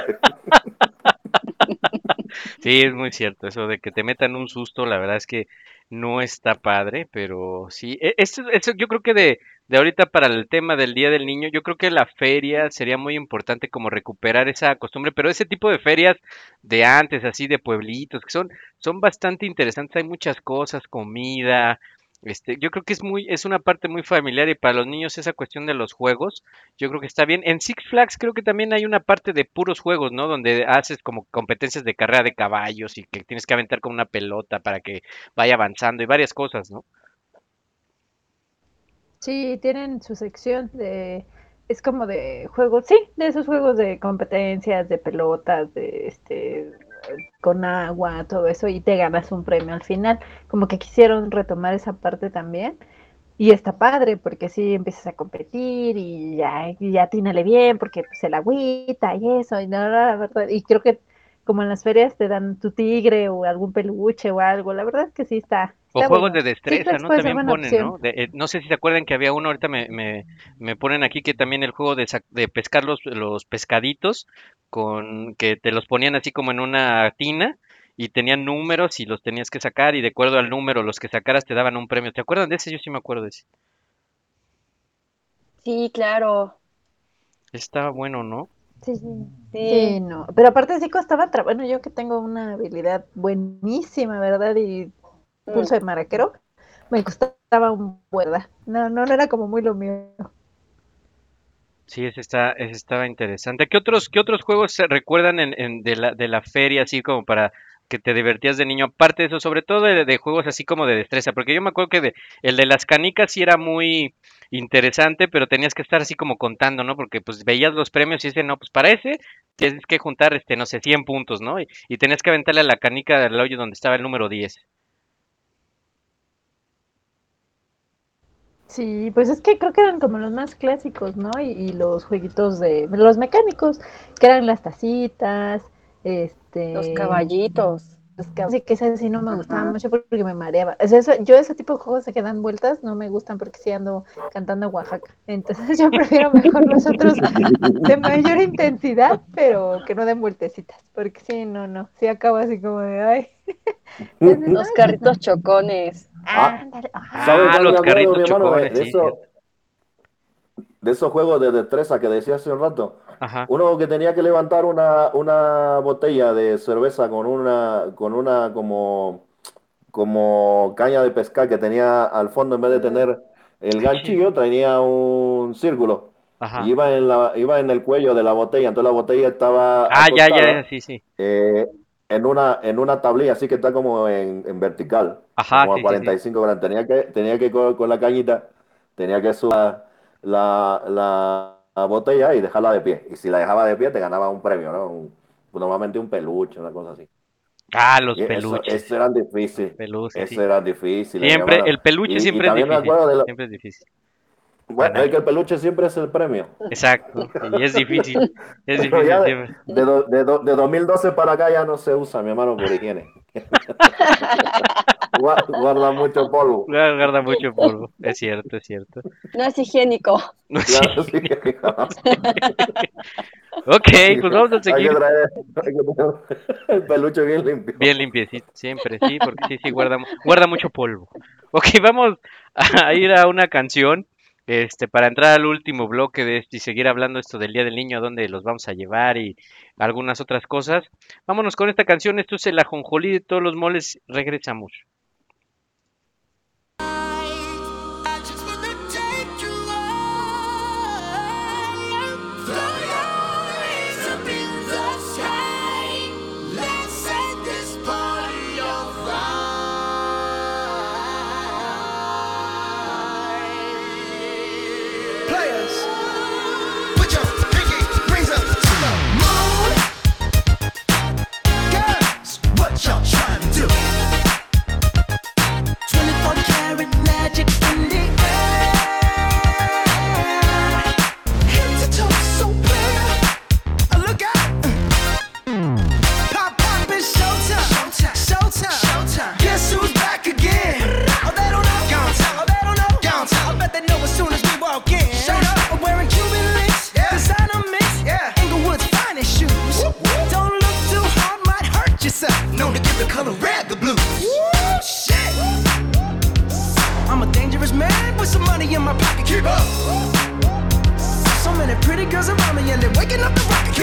Sí, es muy cierto, eso de que te metan un susto, la verdad es que no está padre, pero sí, e- eso, eso yo creo que de, de ahorita para el tema del Día del Niño, yo creo que la feria sería muy importante como recuperar esa costumbre, pero ese tipo de ferias de antes, así de pueblitos, que son, son bastante interesantes, hay muchas cosas, comida, este, yo creo que es muy, es una parte muy familiar y para los niños esa cuestión de los juegos, yo creo que está bien. En Six Flags creo que también hay una parte de puros juegos, ¿no? Donde haces como competencias de carrera de caballos y que tienes que aventar con una pelota para que vaya avanzando y varias cosas, ¿no? Sí, tienen su sección de, es como de juegos, sí, de esos juegos de competencias, de pelotas, de este, con agua, todo eso, y te ganas un premio al final. Como que quisieron retomar esa parte también. Y está padre, porque sí empiezas a competir y ya, y ya bien, porque pues el agüita y eso, y, no, la verdad, y creo que como en las ferias te dan tu tigre o algún peluche o algo, la verdad que sí está. O está juegos bueno. de destreza, Flags ¿no? También ponen, opción. ¿no? De- eh, no sé si se acuerdan que había uno, ahorita me, me, me ponen aquí que también el juego de, sac- de pescar los, los pescaditos, con que te los ponían así como en una tina y tenían números y los tenías que sacar y de acuerdo al número los que sacaras te daban un premio. ¿Te acuerdan de ese? Yo sí me acuerdo de ese. Sí, claro. Estaba bueno, ¿no? Sí, sí. Sí. Sí, no. Pero aparte sí costaba tra- Bueno, yo que tengo una habilidad buenísima, ¿verdad? Y pulso de maraquero, me costaba un verdad. No, no, no era como muy lo mío. Sí, ese está, ese estaba interesante. ¿Qué otros, qué otros juegos se recuerdan en, en- de la, de la feria, así como para que te divertías de niño? Aparte de eso, sobre todo de, de juegos así como de destreza, porque yo me acuerdo que de, el de las canicas sí era muy interesante, pero tenías que estar así como contando, ¿no? Porque pues veías los premios y dices, no, pues para ese tienes que juntar, este, no sé, 100 puntos, ¿no? Y, tenías que aventarle a la canica del hoyo donde estaba el número 10. Sí, pues es que creo que eran como los más clásicos, ¿no? Y, y los jueguitos de los mecánicos, que eran las tacitas, este... Los caballitos. Los cab- Sí, que ese sí no me gustaba Ajá. mucho porque me mareaba. O sea, eso- yo ese tipo de juegos que dan vueltas no me gustan porque sí ando cantando Oaxaca. Entonces yo prefiero mejor los otros de mayor intensidad, pero que no den vueltecitas. Porque sí, no, no. Sí acabo así como de, ay. Entonces, Los carritos chocones. Ah. ándale, ajá. ¿Sabes Ah, los carritos chocones, de, sí, eso- cierto. de esos juegos de destreza que decía hace un rato. Ajá. Uno que tenía que levantar una, una botella de cerveza con una, con una como, como caña de pescar que tenía al fondo, en vez de tener el ganchillo, tenía un círculo. Ajá. Y iba en la, iba en el cuello de la botella, entonces la botella estaba Ah, ya, acostada, ya, sí, sí. eh, en una, en una tablilla, así que está como en, en vertical, Ajá, como sí, a sí, 45 grados. Tenía que, tenía que con, con la cañita, tenía que subir la, la, la botella y dejarla de pie. Y si la dejaba de pie, te ganaba un premio, ¿no? Un- normalmente un peluche, una cosa así. Ah, los Y eso, peluches. eso eran difíciles. Peluches, Eso sí. eran difíciles, Siempre, el peluche Y- y siempre es difícil. acuerdo de lo- Siempre es difícil. Bueno, es que el peluche siempre es el premio. Exacto. Y es difícil. Es difícil ya de, de, do- de do- de 2012 para acá ya no se usa, mi hermano, por higiene. Gua- Guarda mucho polvo. Guarda mucho polvo. Es cierto, es cierto. No es higiénico. Claro, sí. Ok, pues vamos a Hay que seguir. traer hay que tener el peluche bien limpio. Bien limpiecito, siempre, sí, porque sí, sí, guarda, guarda mucho polvo. Ok, vamos a ir a una canción, este, para entrar al último bloque de esto y seguir hablando esto del Día del Niño, a dónde los vamos a llevar y algunas otras cosas. Vámonos con esta canción, esto es el ajonjolí de todos los moles, regresamos.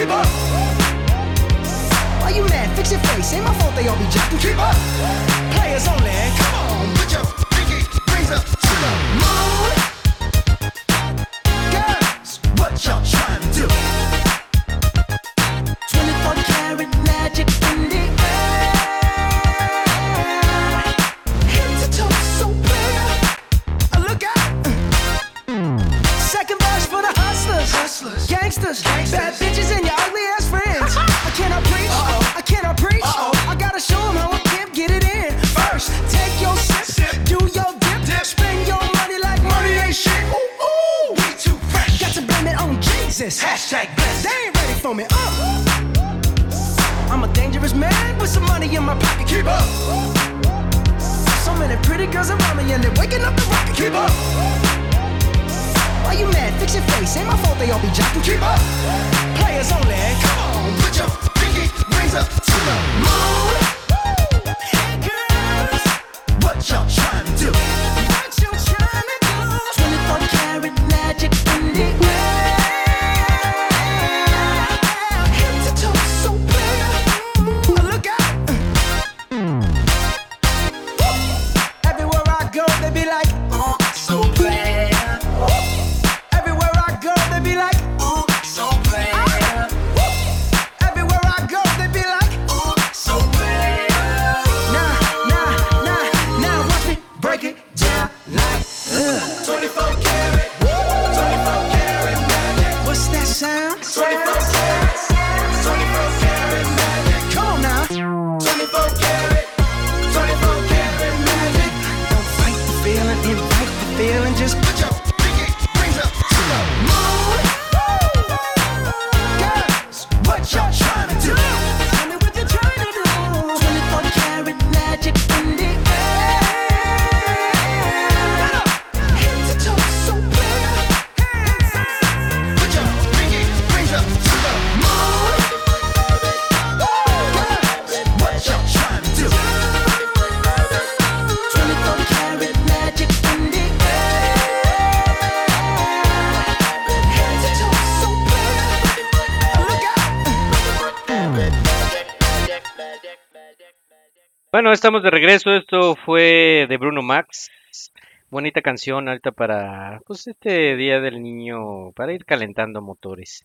Keep up. Why you mad? Fix your face. Ain't my fault they all be jacking. Keep up. Players only. Come on, put your pinky rings up they all be jocking. Keep up. Players only. Come on, put your pinky rings up Bueno, estamos de regreso. Esto fue de Bruno Max. Bonita canción ahorita para pues este Día del Niño, para ir calentando motores.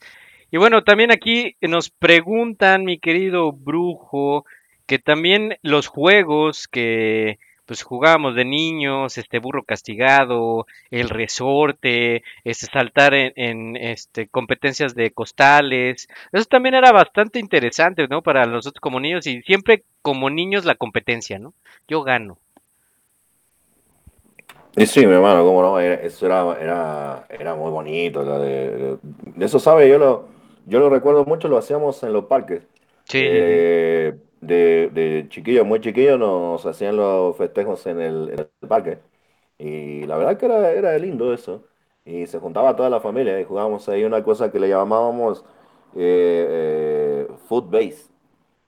Y bueno, también aquí nos preguntan, mi querido brujo, que también los juegos que pues jugábamos de niños, este burro castigado, el resorte, este saltar en, en, este competencias de costales, eso también era bastante interesante, ¿no? Para nosotros como niños y siempre como niños la competencia, ¿no? Yo gano. Y sí, mi hermano, cómo no, era- eso era, era, era muy bonito. la de, eso, ¿sabe? Yo lo, yo lo recuerdo mucho, lo hacíamos en los parques. Sí, sí, sí. Eh, de, de chiquillos, muy chiquillos, nos hacían los festejos en el, en el parque. Y la verdad que era, era lindo eso. Y se juntaba toda la familia y jugábamos ahí una cosa que le llamábamos eh, eh, foot base.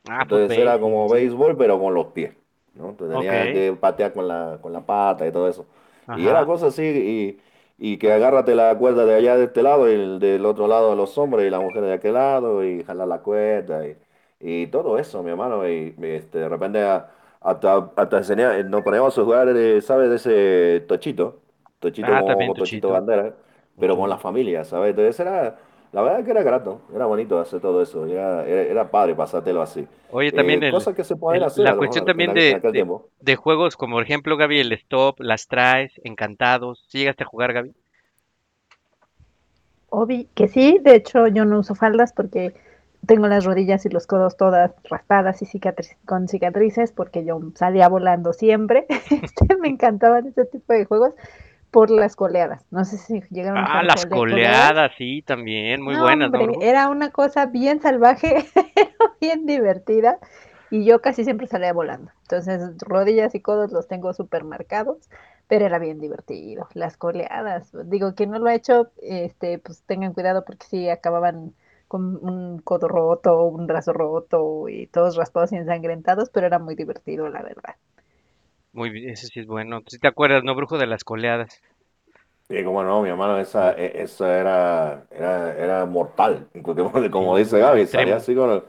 Ah, Entonces era como béisbol, pero con los pies, ¿no? Entonces tenías Ok. que patear con la, con la pata y todo eso. Y era Ajá. cosa así, y, y que agárrate la cuerda de allá de este lado y el del otro lado de los hombres y la mujer de aquel lado y jalar la cuerda y, y todo eso, mi hermano. Y, y, este, de repente a- hasta, hasta enseñar, eh, nos poníamos a jugar, eh, ¿sabes? De ese tochito, tochito Ah, como, también tochito Tochito. bandera, pero con Ujú. la familia, ¿sabes? Entonces era, la verdad que era grato, era bonito hacer todo eso, era, era, era padre pasártelo así. Oye, también Eh, el, cosas que se pueden el- hacer la a lo cuestión mejor en, también aqu- en de, aquel de, tiempo. de juegos como por ejemplo, Gaby, el stop, las traes, encantados. ¿Sí llegaste a jugar, Gaby? Obi, que sí, de hecho yo no uso faldas porque tengo las rodillas y los codos todas raspadas y cicatriz- con cicatrices porque yo salía volando siempre. Este, me encantaban ese tipo de juegos por las coleadas. No sé si llegaron a Ah, las cole- coleadas. coleadas, sí, también, muy No, buenas, ¿no, hombre, brujo? era una cosa bien salvaje, bien divertida y yo casi siempre salía volando. Entonces, rodillas y codos los tengo súper marcados, pero era bien divertido. Las coleadas, digo, quien no lo ha hecho, este, pues tengan cuidado porque sí acababan con un codo roto, un brazo roto y todos raspados y ensangrentados, pero era muy divertido, la verdad. Muy bien, eso sí es bueno. ¿Sí te acuerdas, no, brujo, de las coleadas? Sí, cómo no, mi hermano, esa, e- esa era, era, era mortal. Como, como dice Gaby, salía así con, el-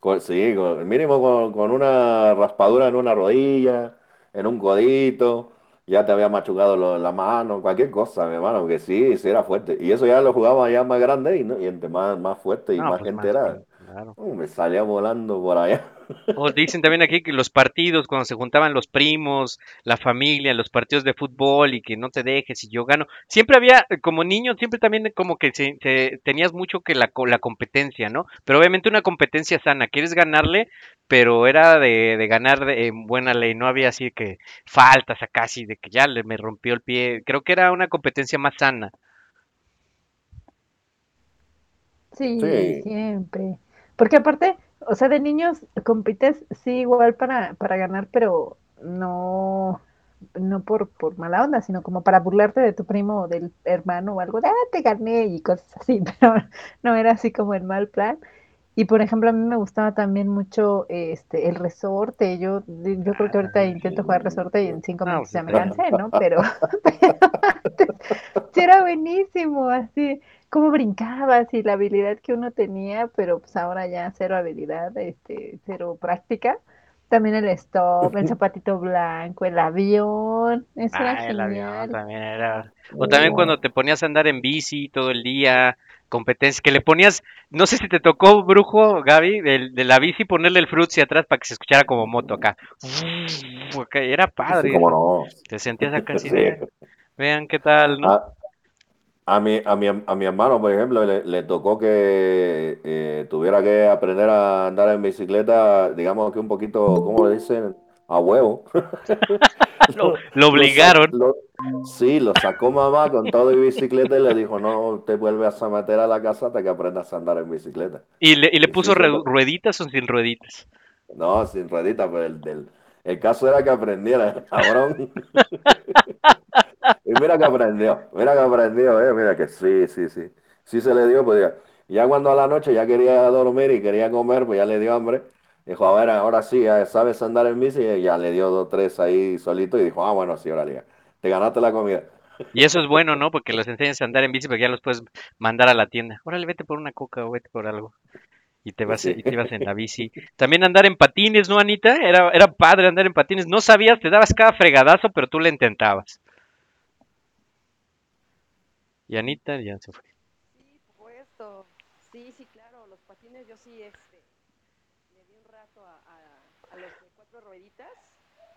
con- sí, con, mínimo con, con una raspadura en una rodilla, en un codito, ya te había machucado lo- la mano, cualquier cosa, mi hermano, que sí, sí era fuerte. Y eso ya lo jugaba ya más grande y, ¿no? y entre más, más fuerte y No, más pues gente más, era, claro. uh, me salía volando por allá. O dicen también aquí que los partidos, cuando se juntaban los primos, la familia, los partidos de fútbol y que no te dejes y yo gano. Siempre había, como niño, siempre también como que se, se- tenías mucho que la, co- la competencia, ¿no? Pero obviamente una competencia sana. Quieres ganarle, pero era de, de ganar de- en buena ley. No había así que faltas acá, así de que ya le, me rompió el pie. Creo que era una competencia más sana. Sí, Sí, siempre. Porque aparte, o sea, de niños compites, sí, igual para, para ganar, pero no, no por, por mala onda, sino como para burlarte de tu primo o del hermano o algo de, ah, te gané y cosas así, pero no era así como en mal plan. Y por ejemplo, a mí me gustaba también mucho este el resorte. Yo, yo creo que ahorita intento jugar resorte y en cinco minutos ya me cansé, ¿no? Pero, pero antes sí era buenísimo, así cómo brincabas y la habilidad que uno tenía, pero pues ahora ya cero habilidad, este, cero práctica. También el stop, el zapatito blanco, el avión, eso era Ah, el avión también era. O también cuando te ponías a andar en bici todo el día, competencia, que le ponías, no sé si te tocó, brujo, Gaby, de, la bici ponerle el frutzi atrás para que se escuchara como moto acá. Acá, Era sí, padre cómo eso. no. Te sentías acá así Sí. vean qué tal, ¿no? A, a mi, a mi, a mi hermano, por ejemplo, le, le tocó que eh, tuviera que aprender a andar en bicicleta, digamos que un poquito, ¿cómo le dicen? A huevo. Lo, lo obligaron. lo- sí, lo sacó mamá con todo y bicicleta y le dijo, no, te vuelves a meter a la casa hasta que aprendas a andar en bicicleta. Y le, y le puso sí, rueditas o sin rueditas. no, sin ruedita, pero el, del- el caso era que aprendiera, cabrón. Y mira que aprendió, mira que aprendió, eh, mira que sí, sí, sí. Sí se le dio, pues ya, ya cuando a la noche ya quería dormir y quería comer, pues ya le dio hambre. Dijo, a ver, ahora sí, ya sabes andar en bici, y ya le dio dos, tres ahí solito y dijo, ah, bueno, sí, ahora ya, te ganaste la comida. Y eso es bueno, ¿no? Porque los enseñas a andar en bici, porque ya los puedes mandar a la tienda. Órale, vete por una coca o vete por algo. y te vas Sí. y te ibas en la bici. También andar en patines, ¿no, Anita? Era, era padre andar en patines. No sabías, te dabas cada fregadazo, pero tú le intentabas. Y Anita ya se fue. Sí, por supuesto. Sí, sí, claro. Los patines yo sí este, le di un rato a, a- a los de cuatro rueditas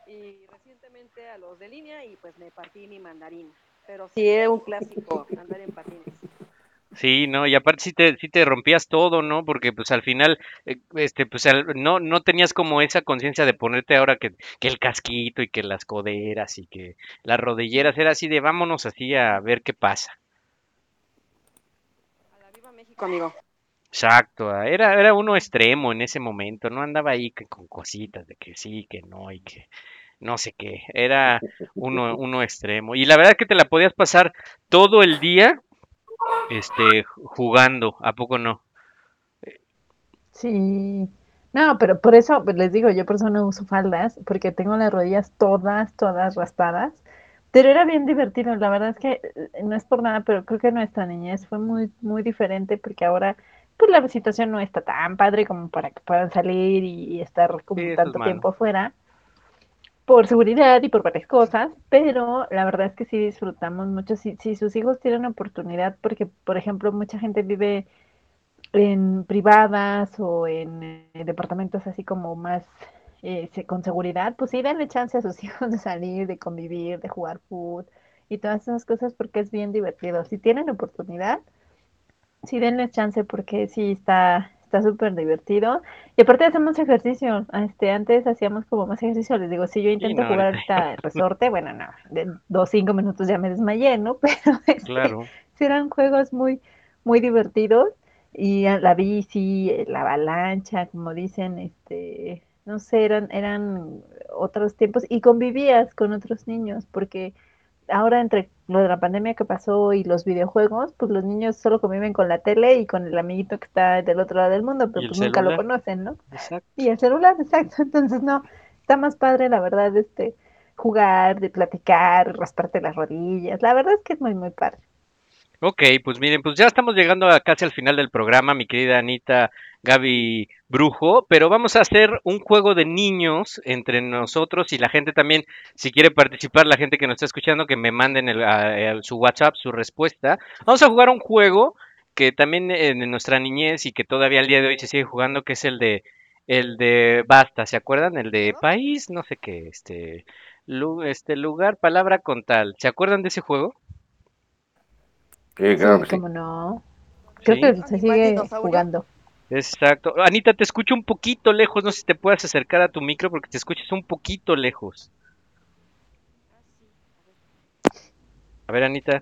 y recientemente a los de línea y pues me partí mi mandarina. Pero sí, es un clásico andar en patines. Sí, no, y aparte sí te, sí te rompías todo, ¿no? Porque pues al final, eh, este, pues al- no, no tenías como esa conciencia de ponerte ahora que, que el casquito y que las coderas y que las rodilleras, era así de vámonos así a ver qué pasa. México, amigo. Exacto, ah, era, era uno extremo en ese momento, no andaba ahí que con cositas de que sí, que no y que no sé qué, era uno, uno extremo. Y la verdad que te la podías pasar todo el día, este, jugando, ¿a poco no? Sí. No, pero por eso pues, les digo, yo por eso no uso faldas, porque tengo las rodillas todas, todas raspadas. Pero era bien divertido, la verdad es que eh, no es por nada, pero creo que nuestra niñez fue muy, muy diferente porque ahora pues la situación no está tan padre como para que puedan salir y, y estar como Sí, eso es tanto tiempo afuera por seguridad y por varias cosas, pero la verdad es que sí disfrutamos mucho. Si, si sus hijos tienen oportunidad, porque por ejemplo mucha gente vive en privadas o en eh, departamentos así como más eh, con seguridad, pues sí, denle chance a sus hijos de salir, de convivir, de jugar fútbol y todas esas cosas porque es bien divertido. Si tienen oportunidad, sí denle chance porque sí está está súper divertido. Y aparte hacemos ejercicio. Este, antes hacíamos como más ejercicio. Les digo, si yo intento no, jugar ahorita resorte, bueno, no, de dos, cinco minutos ya me desmayé, ¿no? Pero este, Claro. sí eran juegos muy, muy divertidos. Y la bici, la avalancha, como dicen, este, no sé, eran, eran otros tiempos. Y convivías con otros niños, porque ahora entre lo de la pandemia que pasó y los videojuegos, pues los niños solo conviven con la tele y con el amiguito que está del otro lado del mundo, pero pues nunca lo conocen, ¿no? Exacto. Y el celular, exacto. Entonces, no, está más padre, la verdad, este, jugar, de platicar, rasparte las rodillas. La verdad es que es muy, muy padre. Ok, pues miren, pues ya estamos llegando a casi al final del programa, mi querida Anita, Gaby Brujo, pero vamos a hacer un juego de niños entre nosotros y la gente también, si quiere participar, la gente que nos está escuchando, que me manden el- a- el- su WhatsApp, su respuesta. Vamos a jugar un juego que también en nuestra niñez y que todavía al día de hoy se sigue jugando, que es el de el de basta, ¿se acuerdan? El de país, no sé qué, este, lu- este lugar, palabra con tal. ¿Se acuerdan de ese juego? Sí, claro Sí, que sí. como no. Creo Sí. que se sigue jugando. Exacto. Anita, te escucho un poquito lejos. No sé si te puedes acercar a tu micro porque te escuchas un poquito lejos. A ver, Anita,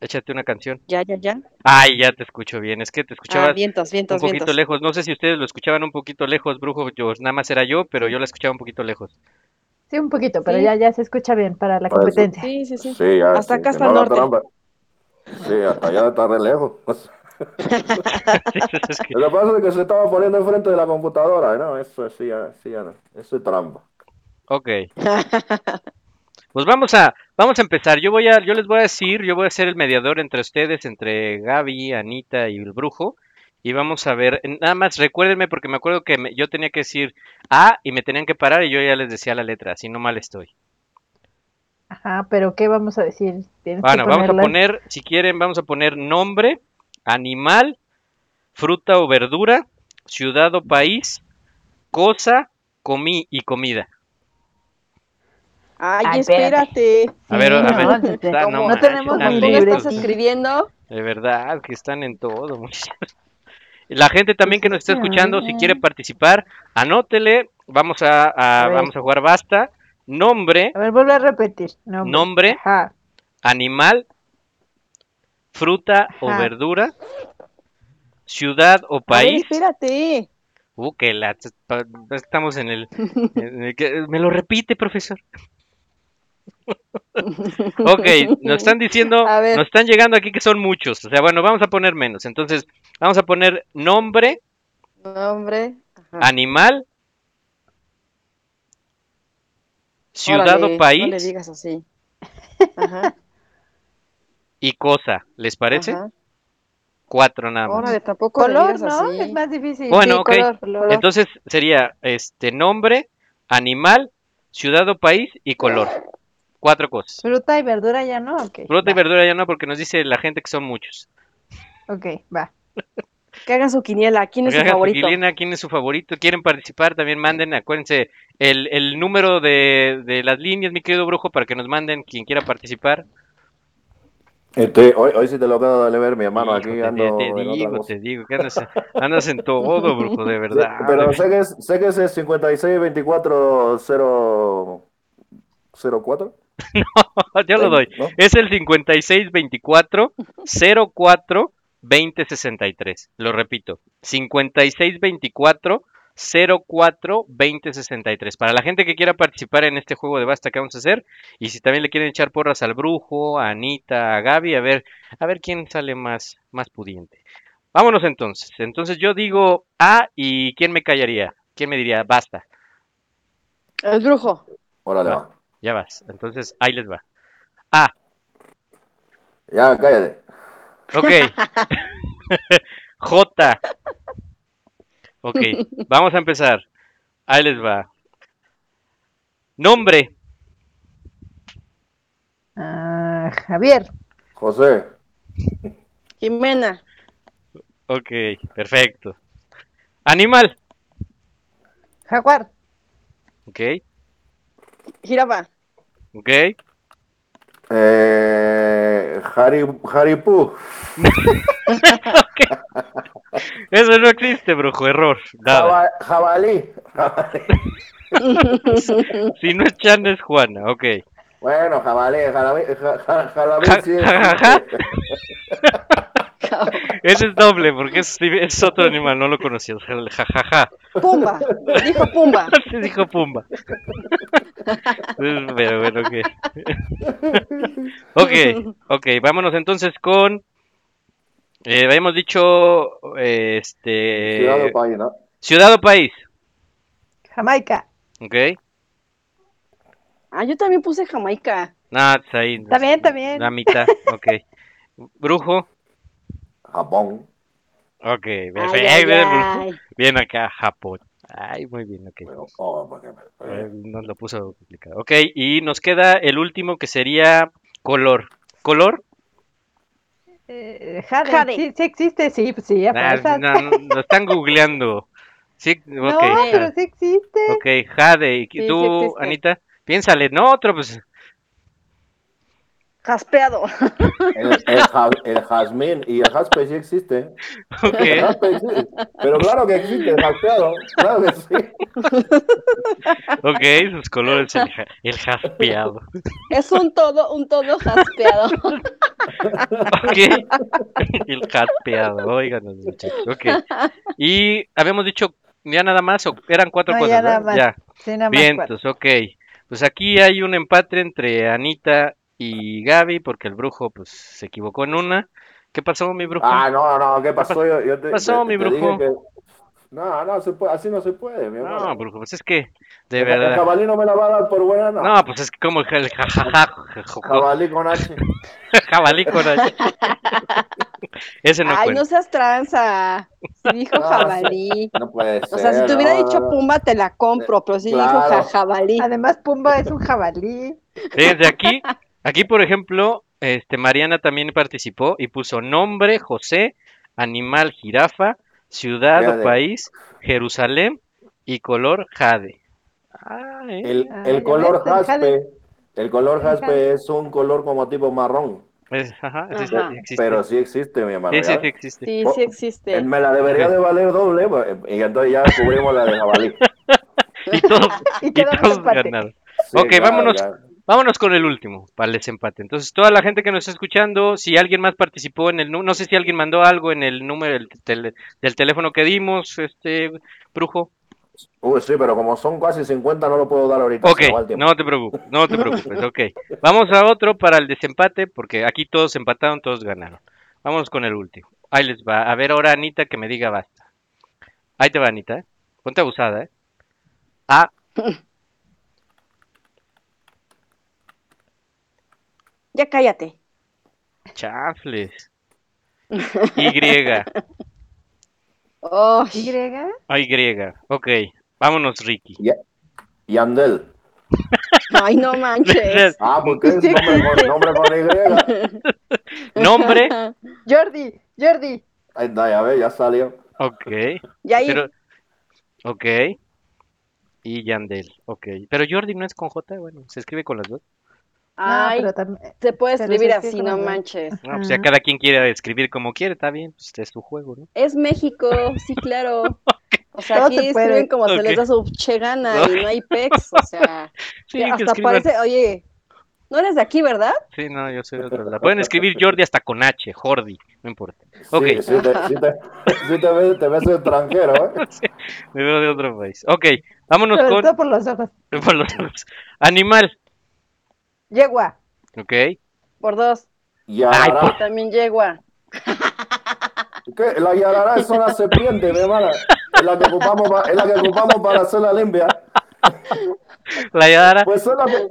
échate una canción. Ya, ya, ya. Ay, ya te escucho bien. Es que te Ah, escuchabas vientos, un vientos, poquito vientos. lejos. No sé si ustedes lo escuchaban un poquito lejos, brujo. Yo, nada más era yo, pero yo la escuchaba un poquito lejos. Sí, un poquito, pero Sí. ya, ya se escucha bien para la competencia. Sí, sí, sí. Sí, ya, Hasta sí, acá hasta no el norte. trampa. Sí, hasta allá está re lejos. Es que- Lo que pasa es que se estaba poniendo enfrente de la computadora, ¿no? Eso sí, ya, sí, ya no. Eso es trampa. Ok. Pues vamos a, vamos a empezar. Yo voy a, yo les voy a decir, yo voy a ser el mediador entre ustedes, entre Gaby, Anita y el brujo. Y vamos a ver, nada más recuérdenme porque me acuerdo que me- yo tenía que decir A y me tenían que parar y yo ya les decía la letra, así no mal estoy. Ajá, pero ¿qué vamos a decir? Tienes que Bueno, vamos a poner, si quieren, vamos a poner nombre, animal, fruta o verdura, ciudad o país, cosa, comí y comida. Ay, Ay, espérate. A ver, Sí, a ver, está- no tenemos están ni Tú me libros. estás escribiendo. De verdad, que están en todo. La gente también que nos está escuchando, si quiere participar, anótele. Vamos a, a- A ver. vamos a jugar basta. Nombre, A ver, vuelve a repetir. Nombre. Animal, fruta o verdura, ciudad o A ver, país. espérate. Uh, que la estamos en el, en el que- me lo repite, profesor. Ok, nos están diciendo, nos están llegando aquí que son muchos. O sea, bueno, vamos a poner menos. Entonces, vamos a poner nombre, Nombre. Ajá. animal, ciudad Órale, o país No le digas así. Ajá. y cosa. ¿Les parece? ajá. Cuatro nada más. Órale, tampoco le Color, digas ¿no? así. Es más difícil. Bueno, Sí, ok. color, color. Entonces sería este nombre, animal, ciudad o país y color. Cuatro cosas. Fruta y verdura ya no, ok. Fruta y verdura ya no, porque nos dice la gente que son muchos. Ok, va. Que hagan su quiniela. ¿Quién es Que su favorito? quiniela, ¿Quién es su favorito? ¿Quieren participar? También manden, acuérdense, el, el número de, de las líneas, mi querido brujo, para que nos manden quien quiera participar. Este, hoy, hoy sí te lo de ver, mi hermano. Hijo, Aquí te, ando te otra digo, te digo, que andas, andas en todo, brujo, de Sí, verdad. pero sé que es, sé que es el 56 24 0 04. Yo lo doy. ¿no? Es el 5624 04 2063. Lo repito. 5624 04 2063. Para la gente que quiera participar en este juego de basta que vamos a hacer. Y si también le quieren echar porras al brujo, a Anita, a Gaby, a ver, a ver quién sale más, más pudiente. Vámonos entonces. Entonces yo digo A y ¿quién me callaría? ¿Quién me diría basta? El brujo. Órale, Va. va. Ya vas. Entonces ahí les va. A. Ya, cállate. Ok. J. Ok, vamos a empezar. Ahí les va. Nombre. Ah, Javier. José. Jimena. Ok, perfecto. Animal. Jaguar. Ok, Jirafa. ok. Eh, Harry, Harry Poo. Eso no existe, brujo, error. Jaba- jabalí. Jabalí. Si no es Chan, es Juana. Ok. Bueno, jabalí, jabalí, ja- ja- jabalí, Ja- sí. Ese es doble, porque es, es otro animal, no lo conocías. Ja, ja, ja. Pumba. Dijo Pumba. Se dijo Pumba. Pero bueno, ok. Ok, ok, vámonos entonces con. Eh, habíamos dicho. eh, Este. Ciudad o país, ¿no? Ciudad o país. Jamaica. Ok. Ah, yo también puse Jamaica. Nada, está ahí. Está bien, está bien. La mitad, ok. Brujo. Japón. Ok, Ay, perfecto. ay, bien, ay. Bien acá, Japón. Ay, muy bien, ok. Bueno, oh, porque- Eh, Nos lo puso complicado. Ok, y nos queda el último que sería color. ¿Color? Eh, Jade. Jade. Sí, sí existe, sí, pues sí, Ah, fuerzas. no, no, lo están googleando. Sí, ok. No, pero sí existe. Ok, Jade. ¿Y Sí, tú. Anita? Piénsale, no, otro, pues. Jaspeado. El, el, ja- el jazmín y el jaspe sí existe. El Ok, jaspe sí. Pero claro que existe el jaspeado. Claro que sí. ok, sus colores, el, ja- el jaspeado. Es un todo, un todo jaspeado. Ok, el jaspeado, oigan los muchachos. Ok, y habíamos dicho ya nada más, o eran cuatro No, cosas, ya nada ¿verdad? más. Ya. Sí, nada más Bien, cuatro. entonces, ok. Pues aquí hay un empate entre Anita y Gaby, porque el brujo pues se equivocó en una. ¿Qué pasó, mi brujo? Ah, no, no, ¿qué pasó? Yo, yo te, pasó, te- mi te dije brujo? que- No, no, se puede, así no se puede, mi hermano. no, brujo, pues es que, de El- El verdad. jabalí no me la va a dar por buena, no. No, pues es que como el Jabalí con H. jabalí con H. Ese no Ay, cuenta. no seas tranza. Si dijo No, jabalí. No puede ser. O sea, si te hubiera no, dicho. Pumba, te la compro, pero si dijo Claro. ja- jabalí. Además, Pumba es un jabalí. Fíjense, aquí, aquí, por ejemplo, este, Mariana también participó y puso nombre, José, animal, jirafa, ciudad o país, Jerusalén y color jade. Ah, ¿eh? El, Ah, el color ves, el jade. jaspe, el color jaspe jade. es un color como tipo marrón, Es- ajá, sí, sí, Ajá. existe. pero sí existe, mi hermano. sí, sí, existe. Sí, sí existe. Me la debería de valer doble y entonces ya cubrimos la de jabalí. Y todos, Y y quedamos todos empate. ganaron. Sí, Ok, claro, vámonos. ya. Vámonos con el último, para el desempate. Entonces, toda la gente que nos está escuchando, si alguien más participó en el no sé si alguien mandó algo en el número del, tele- del teléfono que dimos, este brujo. Uy, sí, pero como son casi 50 no lo puedo dar ahorita. Ok, no te preocupes, no te preocupes, ok. Vamos a otro para el desempate, porque aquí todos empataron, todos ganaron. Vámonos con el último. Ahí les va. A ver ahora Anita que me diga basta. Ahí te va Anita, ¿eh? Ponte abusada, ¿eh? A. Ya cállate. Chafles. Y. Oh, ¿Y? Ah, Y. Ok. Vámonos, Ricky. Ya- Yandel. ay, no manches. Ah, porque es nombre con, nombre con Y. Nombre. Jordi, Jordi. Ahí está, ya ve, ya salió. Ok. Y ahí, Pero. Ok. Y Yandel. Ok. Pero Jordi no es con J, bueno, se escribe con las dos. Ay, no, pero también. se puede pero escribir así, no manches. No, pues ya cada quien quiere escribir como quiere, está bien, pues es su juego, ¿no? Es México, sí, claro. O sea, Todo aquí se puede. escriben como se les da su che gana y no hay pex, o sea, Sí, que hasta escriban. parece, oye, no eres de aquí, ¿verdad? Sí, no, yo soy de otro lado. Pueden escribir Jordi hasta con H, Jordi, no importa. Ok. Sí, sí te, sí te, sí te ves, te ves extranjero, ¿eh? Me veo de otro país. Ok, vámonos Sobre con todo por los ojos. por los otros. Animal, Yegua. ok. Por dos, Yarará. Ay, también yegua. ¿Qué? La yarará es una serpiente, mi hermana. Es la que ocupamos, pa- es la que ocupamos para hacerla limpia. La Yara, Pues es lo que,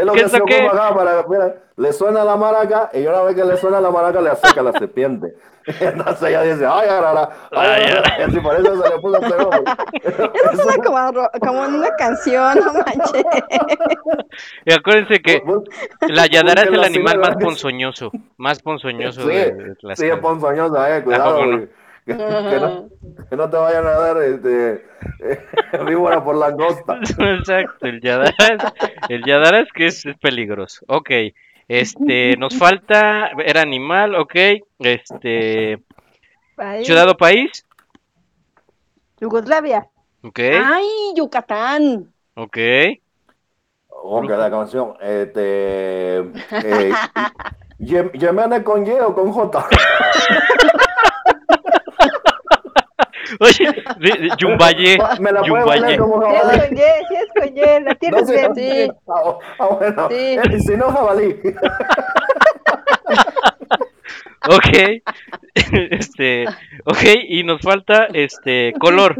es lo ¿Qué que se ocupa acá para, mira, le suena la maraca y una vez que le suena la maraca le acerca la serpiente. Entonces ella dice, ay, yarará, ay, Ay, yarará. Y así por eso se le puso nombre. Eso suena como, como en una canción, no manches. y acuérdense que Bu- la Yadara es el animal más ponzoñoso, más ponzoñoso Sí, de, de las Sí, es ponzoñosa, eh, cuidado. Que, que no, que no te vayan a dar este, eh, víbora por la costa. Exacto, el Yadara es, el Yadara es que es, es peligroso. Ok, este, nos falta, era animal, ok, este, País. ciudad o país, Yugoslavia. ok, Ay, Yucatán. ok, que la canción, este, eh, con Y o con J. oye, de- de- Yumbaye, Me la puedo Yumbaye. poner como es jabalí. con si es con Y, la tienes No bien. Sí. Ah, ah, bueno, Sí. Eh, si no jabalí. ok, este, ok, y nos falta, este, color,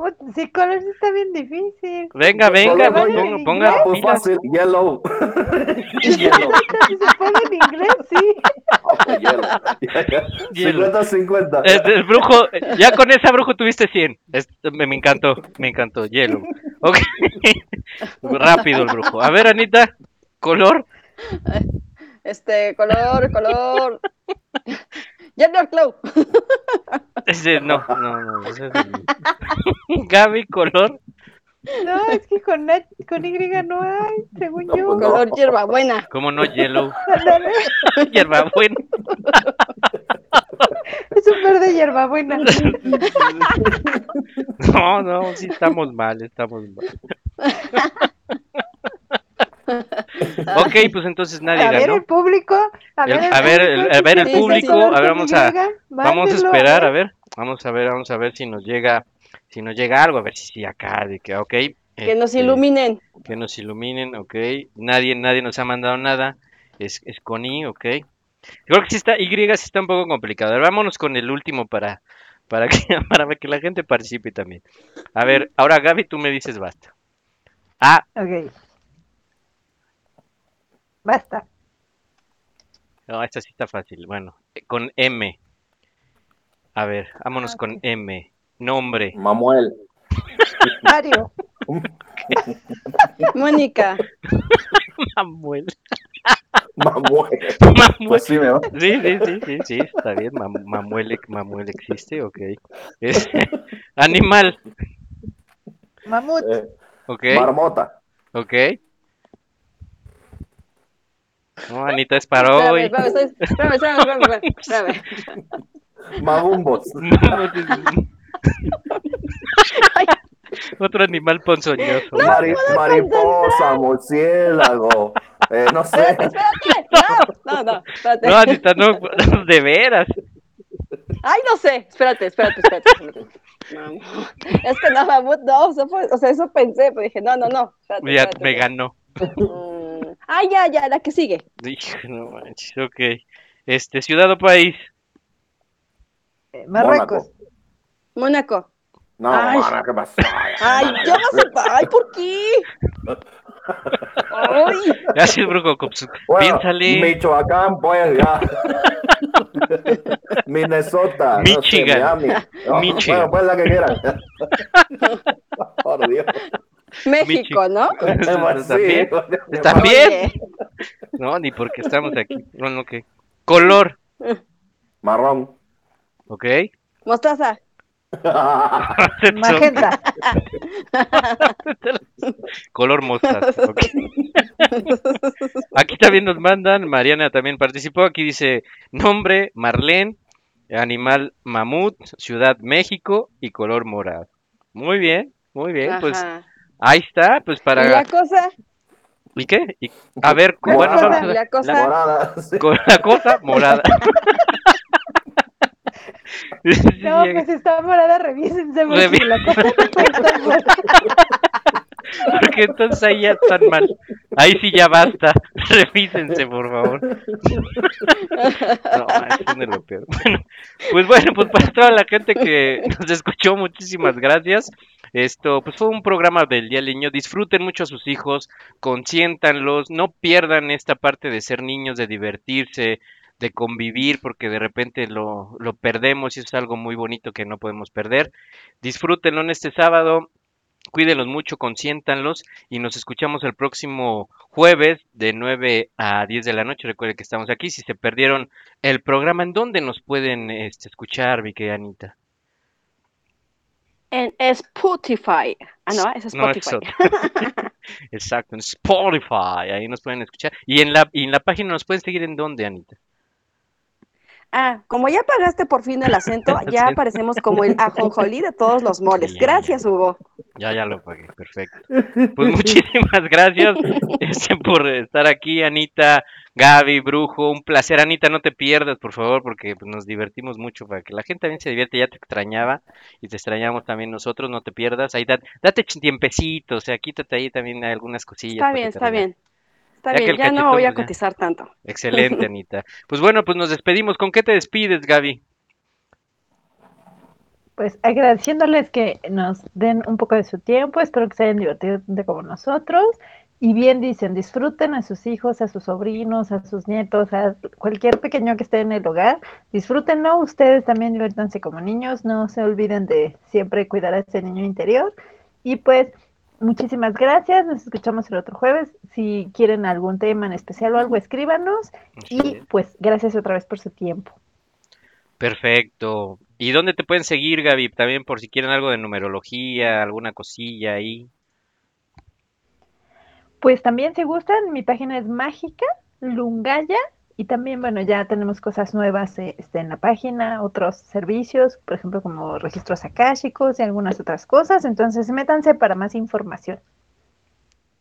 Put- Sí, color sí está bien difícil. venga, venga, Color, ponga, ponga Ah, pues fácil, yellow. yellow. Si se pone en inglés, sí. Pues yellow. Ya, ya. Yellow. 50-50. Este, el brujo, ya con esa brujo tuviste 100. Es- me, me encantó, me encantó. Hielo. Ok. Rápido el brujo. A ver, Anita, color. Este, color, color. Gender Clow. Ese, no, no, no. ese es el- Gaby, color. No, es que con, con Y no hay, según No, yo. pues no. Color hierbabuena. ¿Cómo no? Yellow. Hierbabuena. Es un verde hierbabuena. No, no, sí estamos mal, estamos mal. Ok, pues entonces nadie A ver el público. A ver el a ver el- público, a ver el público, a ver, vamos a- Vamos a esperar, a ver. Vamos a ver, vamos a ver si nos llega, si nos llega algo, a ver si sí acá, de que, ok. Que nos este, iluminen. Que nos iluminen, ok. Nadie, nadie nos ha mandado nada. Es, es con I, ok. Creo que sí está, Y sí está un poco complicado. Ver, vámonos con el último para, para, que, para que la gente participe también. A ver, ahora Gaby, tú me dices basta. Ah, Ok. Basta. no, esta sí está fácil. Bueno, eh, con M. A ver, vámonos con M. Nombre. Mamuel. Mario. Mónica. Mamuel. Mamuel. Mamuel. Pues sí, me va. Sí, sí, sí, sí, sí, está bien. Mam- Mamuel, Mamuel existe, ok. Animal, Mamut. Eh, ok, Marmota. ok. No, Anita es para Espérame, hoy. espérame, espérame, espérame, espérame. Otro animal ponzoñoso. Mari- mariposa, murciélago. Eh, no sé. Espérate, espérate. No, no, no, espérate. No, Anita, no, de veras. Ay, no sé. Espérate, espérate, espérate. espérate. No, no. Es que no, mamut, no, o sea, fue- o sea, eso pensé, pero dije, no, no, no. Espérate, Ya espérate, me espérate. ganó. Ay, ya, ya, la que sigue. No manches, ok. Este, ciudad o país. Eh, Marruecos. Mónaco. No, Ay. mana, ¿qué pasó? Ay, ya vas a... Ay, ¿por qué? Ay, Gracias, brujo. Bueno, Piénsale. Michoacán, pues ya. Minnesota, no sé, Michigan. Miami. No, Michigan. Bueno, pues la que quieran. Por Dios. México, ¿no? ¿También? No, ni porque estamos aquí. Bueno, ok. Color, Marrón. ¿ok? mostaza. Magenta. Color mostaza. ok. Aquí también nos mandan, Mariana también participó, aquí dice nombre Marlene, animal mamut, ciudad México y color morado. Muy bien, muy bien, pues. Ahí está, pues Y para... la cosa, ¿Y qué? Y- A ver, La bueno, cosa, vamos a y la cosa, Morada. sí. con la cosa morada. No, pues si está morada, revísense. Revi- la cosa estar morada. Porque entonces ahí ya están mal. Ahí sí ya basta. Revísense, por favor. No, eso no es lo peor. Bueno, pues bueno, pues para toda la gente que nos escuchó, muchísimas gracias. Esto, pues fue un programa del Día del. Disfruten mucho a sus hijos, consiéntanlos, no pierdan esta parte de ser niños, de divertirse, de convivir, porque de repente lo, lo perdemos y es algo muy bonito que no podemos perder. Disfrútenlo en este sábado. Cuídenlos mucho, consiéntanlos y nos escuchamos el próximo jueves de 9 a 10 de la noche. Recuerden que estamos aquí. Si se perdieron el programa, ¿en dónde nos pueden este, escuchar, mi querida Anita? en Spotify. Ah, no, es No, es Spotify. otro. Exacto, en Spotify. Ahí nos pueden escuchar. Y en la, y en la página nos pueden seguir en dónde, Anita. Ah, como ya pagaste por fin el acento, ya aparecemos como el ajonjolí de todos los moles. Gracias, Hugo. Ya, ya lo pagué, perfecto. Pues muchísimas gracias este, por estar aquí, Anita, Gaby, Brujo. Un placer, Anita, no te pierdas, por favor, porque pues, nos divertimos mucho para que la gente también se divierte. Ya te extrañaba y te extrañamos también nosotros, no te pierdas. Ahí da- date ch- tiempecito, o sea, quítate ahí también algunas cosillas. Está bien, está bien. Está Ya bien, ya no voy a ya. cotizar tanto. Excelente, Anita. Pues bueno, pues nos despedimos. ¿Con qué te despides, Gaby? Pues agradeciéndoles que nos den un poco de su tiempo, espero que se hayan divertido como nosotros. Y bien dicen, disfruten a sus hijos, a sus sobrinos, a sus nietos, a cualquier pequeño que esté en el hogar. Disfrútenlo, ustedes también diviértanse como niños, no se olviden de siempre cuidar a ese niño interior. Y pues muchísimas gracias, nos escuchamos el otro jueves. Si quieren algún tema en especial o algo, escríbanos. Y pues gracias otra vez por su tiempo. Perfecto. ¿Y dónde te pueden seguir, Gaby? También por si quieren algo de numerología, alguna cosilla ahí. Pues también si gustan, mi página es mágica, Lungaya, y también, bueno, ya tenemos cosas nuevas eh, este, en la página, otros servicios, por ejemplo, como registros akáshicos y algunas otras cosas, entonces métanse para más información.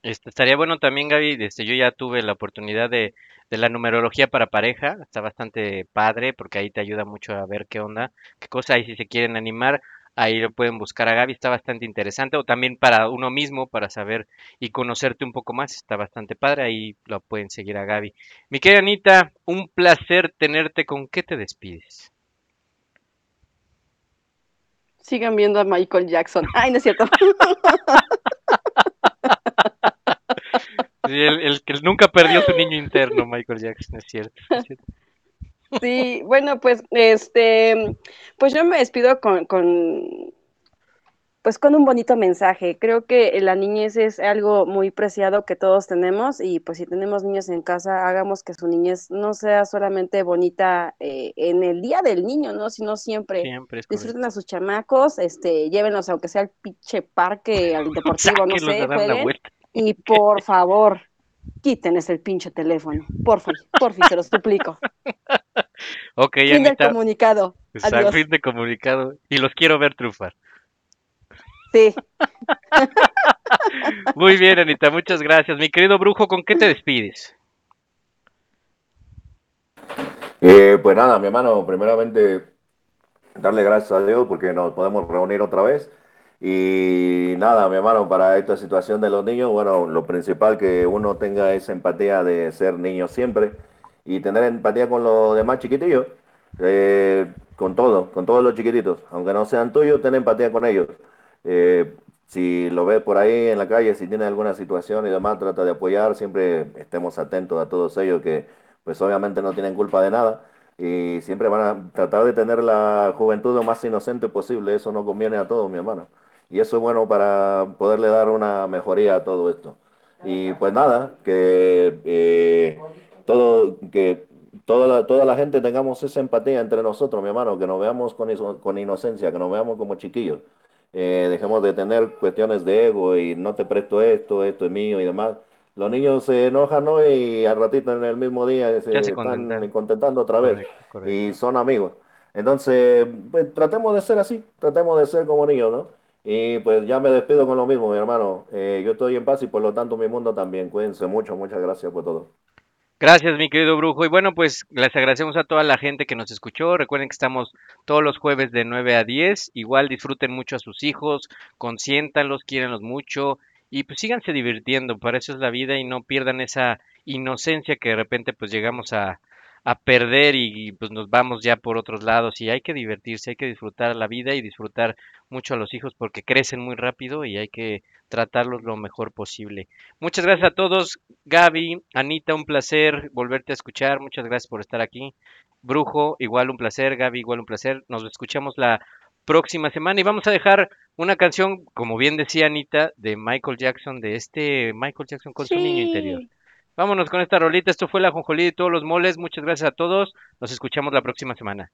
Este, estaría bueno también, Gaby, este, yo ya tuve la oportunidad de, de la numerología para pareja, está bastante padre porque ahí te ayuda mucho a ver qué onda, qué cosa hay si se quieren animar, ahí lo pueden buscar a Gaby, está bastante interesante, o también para uno mismo, para saber y conocerte un poco más, está bastante padre, ahí lo pueden seguir a Gaby. Mi querida Anita, un placer tenerte, ¿con qué te despides? Sigan viendo a Michael Jackson. Ay, no es cierto. Sí, el, el que nunca perdió su niño interno, Michael Jackson, es cierto. es cierto. Sí, bueno, pues, este, pues yo me despido con, con, pues con un bonito mensaje. Creo que la niñez es algo muy preciado que todos tenemos y pues si tenemos niños en casa, hagamos que su niñez no sea solamente bonita eh, en el día del niño, ¿no? Sino siempre. Siempre Disfruten a sus chamacos, este, llévenlos aunque sea al pinche parque, al deportivo, no sé, jueguen. Y por favor, quiten ese pinche teléfono. Por fin, por fin, se los suplico. Ok, Fin del Anita, comunicado. exacto, Adiós. fin de comunicado. Y los quiero ver trufar. Sí. Muy bien, Anita, muchas gracias. Mi querido brujo, ¿con qué te despides? Eh, pues nada, mi hermano, primeramente darle gracias a Dios porque nos podemos reunir otra vez. Y nada, mi hermano, para esta situación de los niños, bueno, lo principal que uno tenga esa empatía de ser niño siempre y tener empatía con los demás chiquitillos, eh, con todo, con todos los chiquititos, aunque no sean tuyos, ten empatía con ellos. Eh, si lo ves por ahí en la calle, si tiene alguna situación y demás, trata de apoyar, siempre estemos atentos a todos ellos que pues obviamente no tienen culpa de nada, y siempre van a tratar de tener la juventud lo más inocente posible. Eso no conviene a todos, mi hermano. Y eso es bueno para poderle dar una mejoría a todo esto. Y pues nada, que eh, todo, que toda la, toda la gente tengamos esa empatía entre nosotros, mi hermano, que nos veamos con, iso- con inocencia, que nos veamos como chiquillos. Eh, dejemos de tener cuestiones de ego y no te presto esto, esto es mío y demás. Los niños se enojan, ¿no? Y al ratito en el mismo día se Ya se están contentan. contentando otra vez Correcto, correcto. y son amigos. Entonces, pues tratemos de ser así, tratemos de ser como niños, ¿no? Y pues ya me despido con lo mismo, mi hermano. Eh, yo estoy en paz y por lo tanto mi mundo también. Cuídense mucho, muchas gracias por todo. Gracias, mi querido Brujo. Y bueno, pues les agradecemos a toda la gente que nos escuchó. Recuerden que estamos todos los jueves de 9 a 10. Igual disfruten mucho a sus hijos, consiéntanlos, quiéranlos mucho y pues síganse divirtiendo. Para eso es la vida y no pierdan esa inocencia que de repente pues llegamos a, a perder y pues nos vamos ya por otros lados. Y hay que divertirse, hay que disfrutar la vida y disfrutar mucho a los hijos porque crecen muy rápido y hay que tratarlos lo mejor posible. Muchas gracias a todos. Gaby, Anita, un placer volverte a escuchar. Muchas gracias por estar aquí. Brujo, igual un placer. Gaby, igual un placer. Nos escuchamos la próxima semana y vamos a dejar una canción, como bien decía Anita, de Michael Jackson, de este Michael Jackson con su niño interior. Vámonos con esta rolita. Esto fue la Jonjolí de todos los moles. Muchas gracias a todos. Nos escuchamos la próxima semana.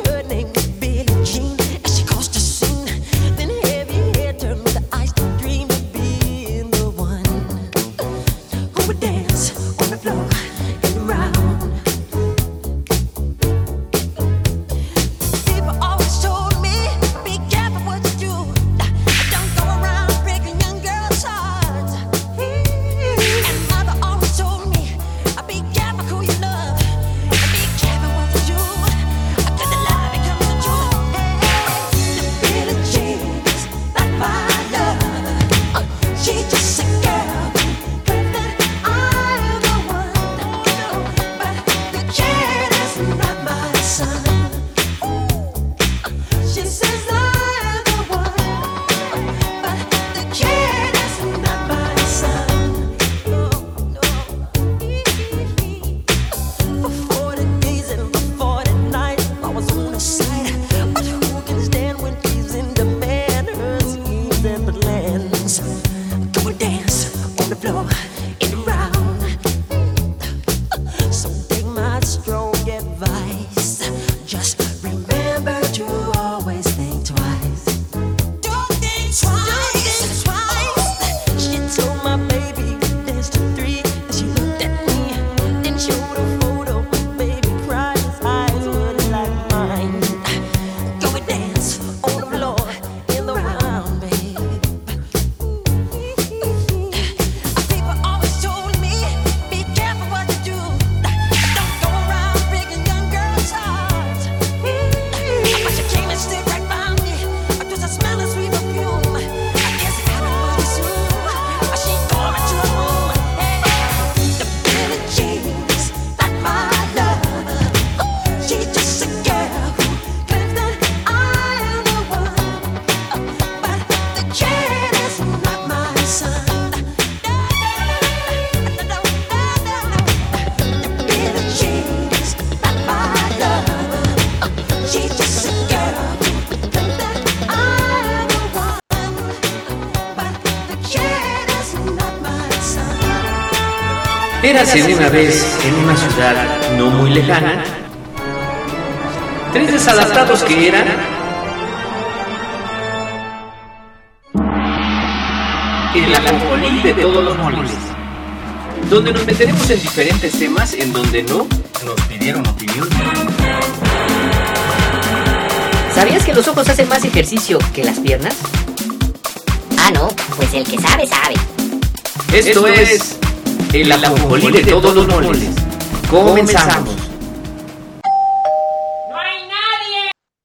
Érase una vez en una ciudad no muy lejana tres desadaptados que eran en el ajonjolí de todos los moles, donde nos meteremos en diferentes temas en donde no nos pidieron opinión. ¿Sabías que los ojos hacen más ejercicio que las piernas? Ah, no, pues el que sabe, sabe. Esto es el ajonjolí de todos los moles. Comenzamos.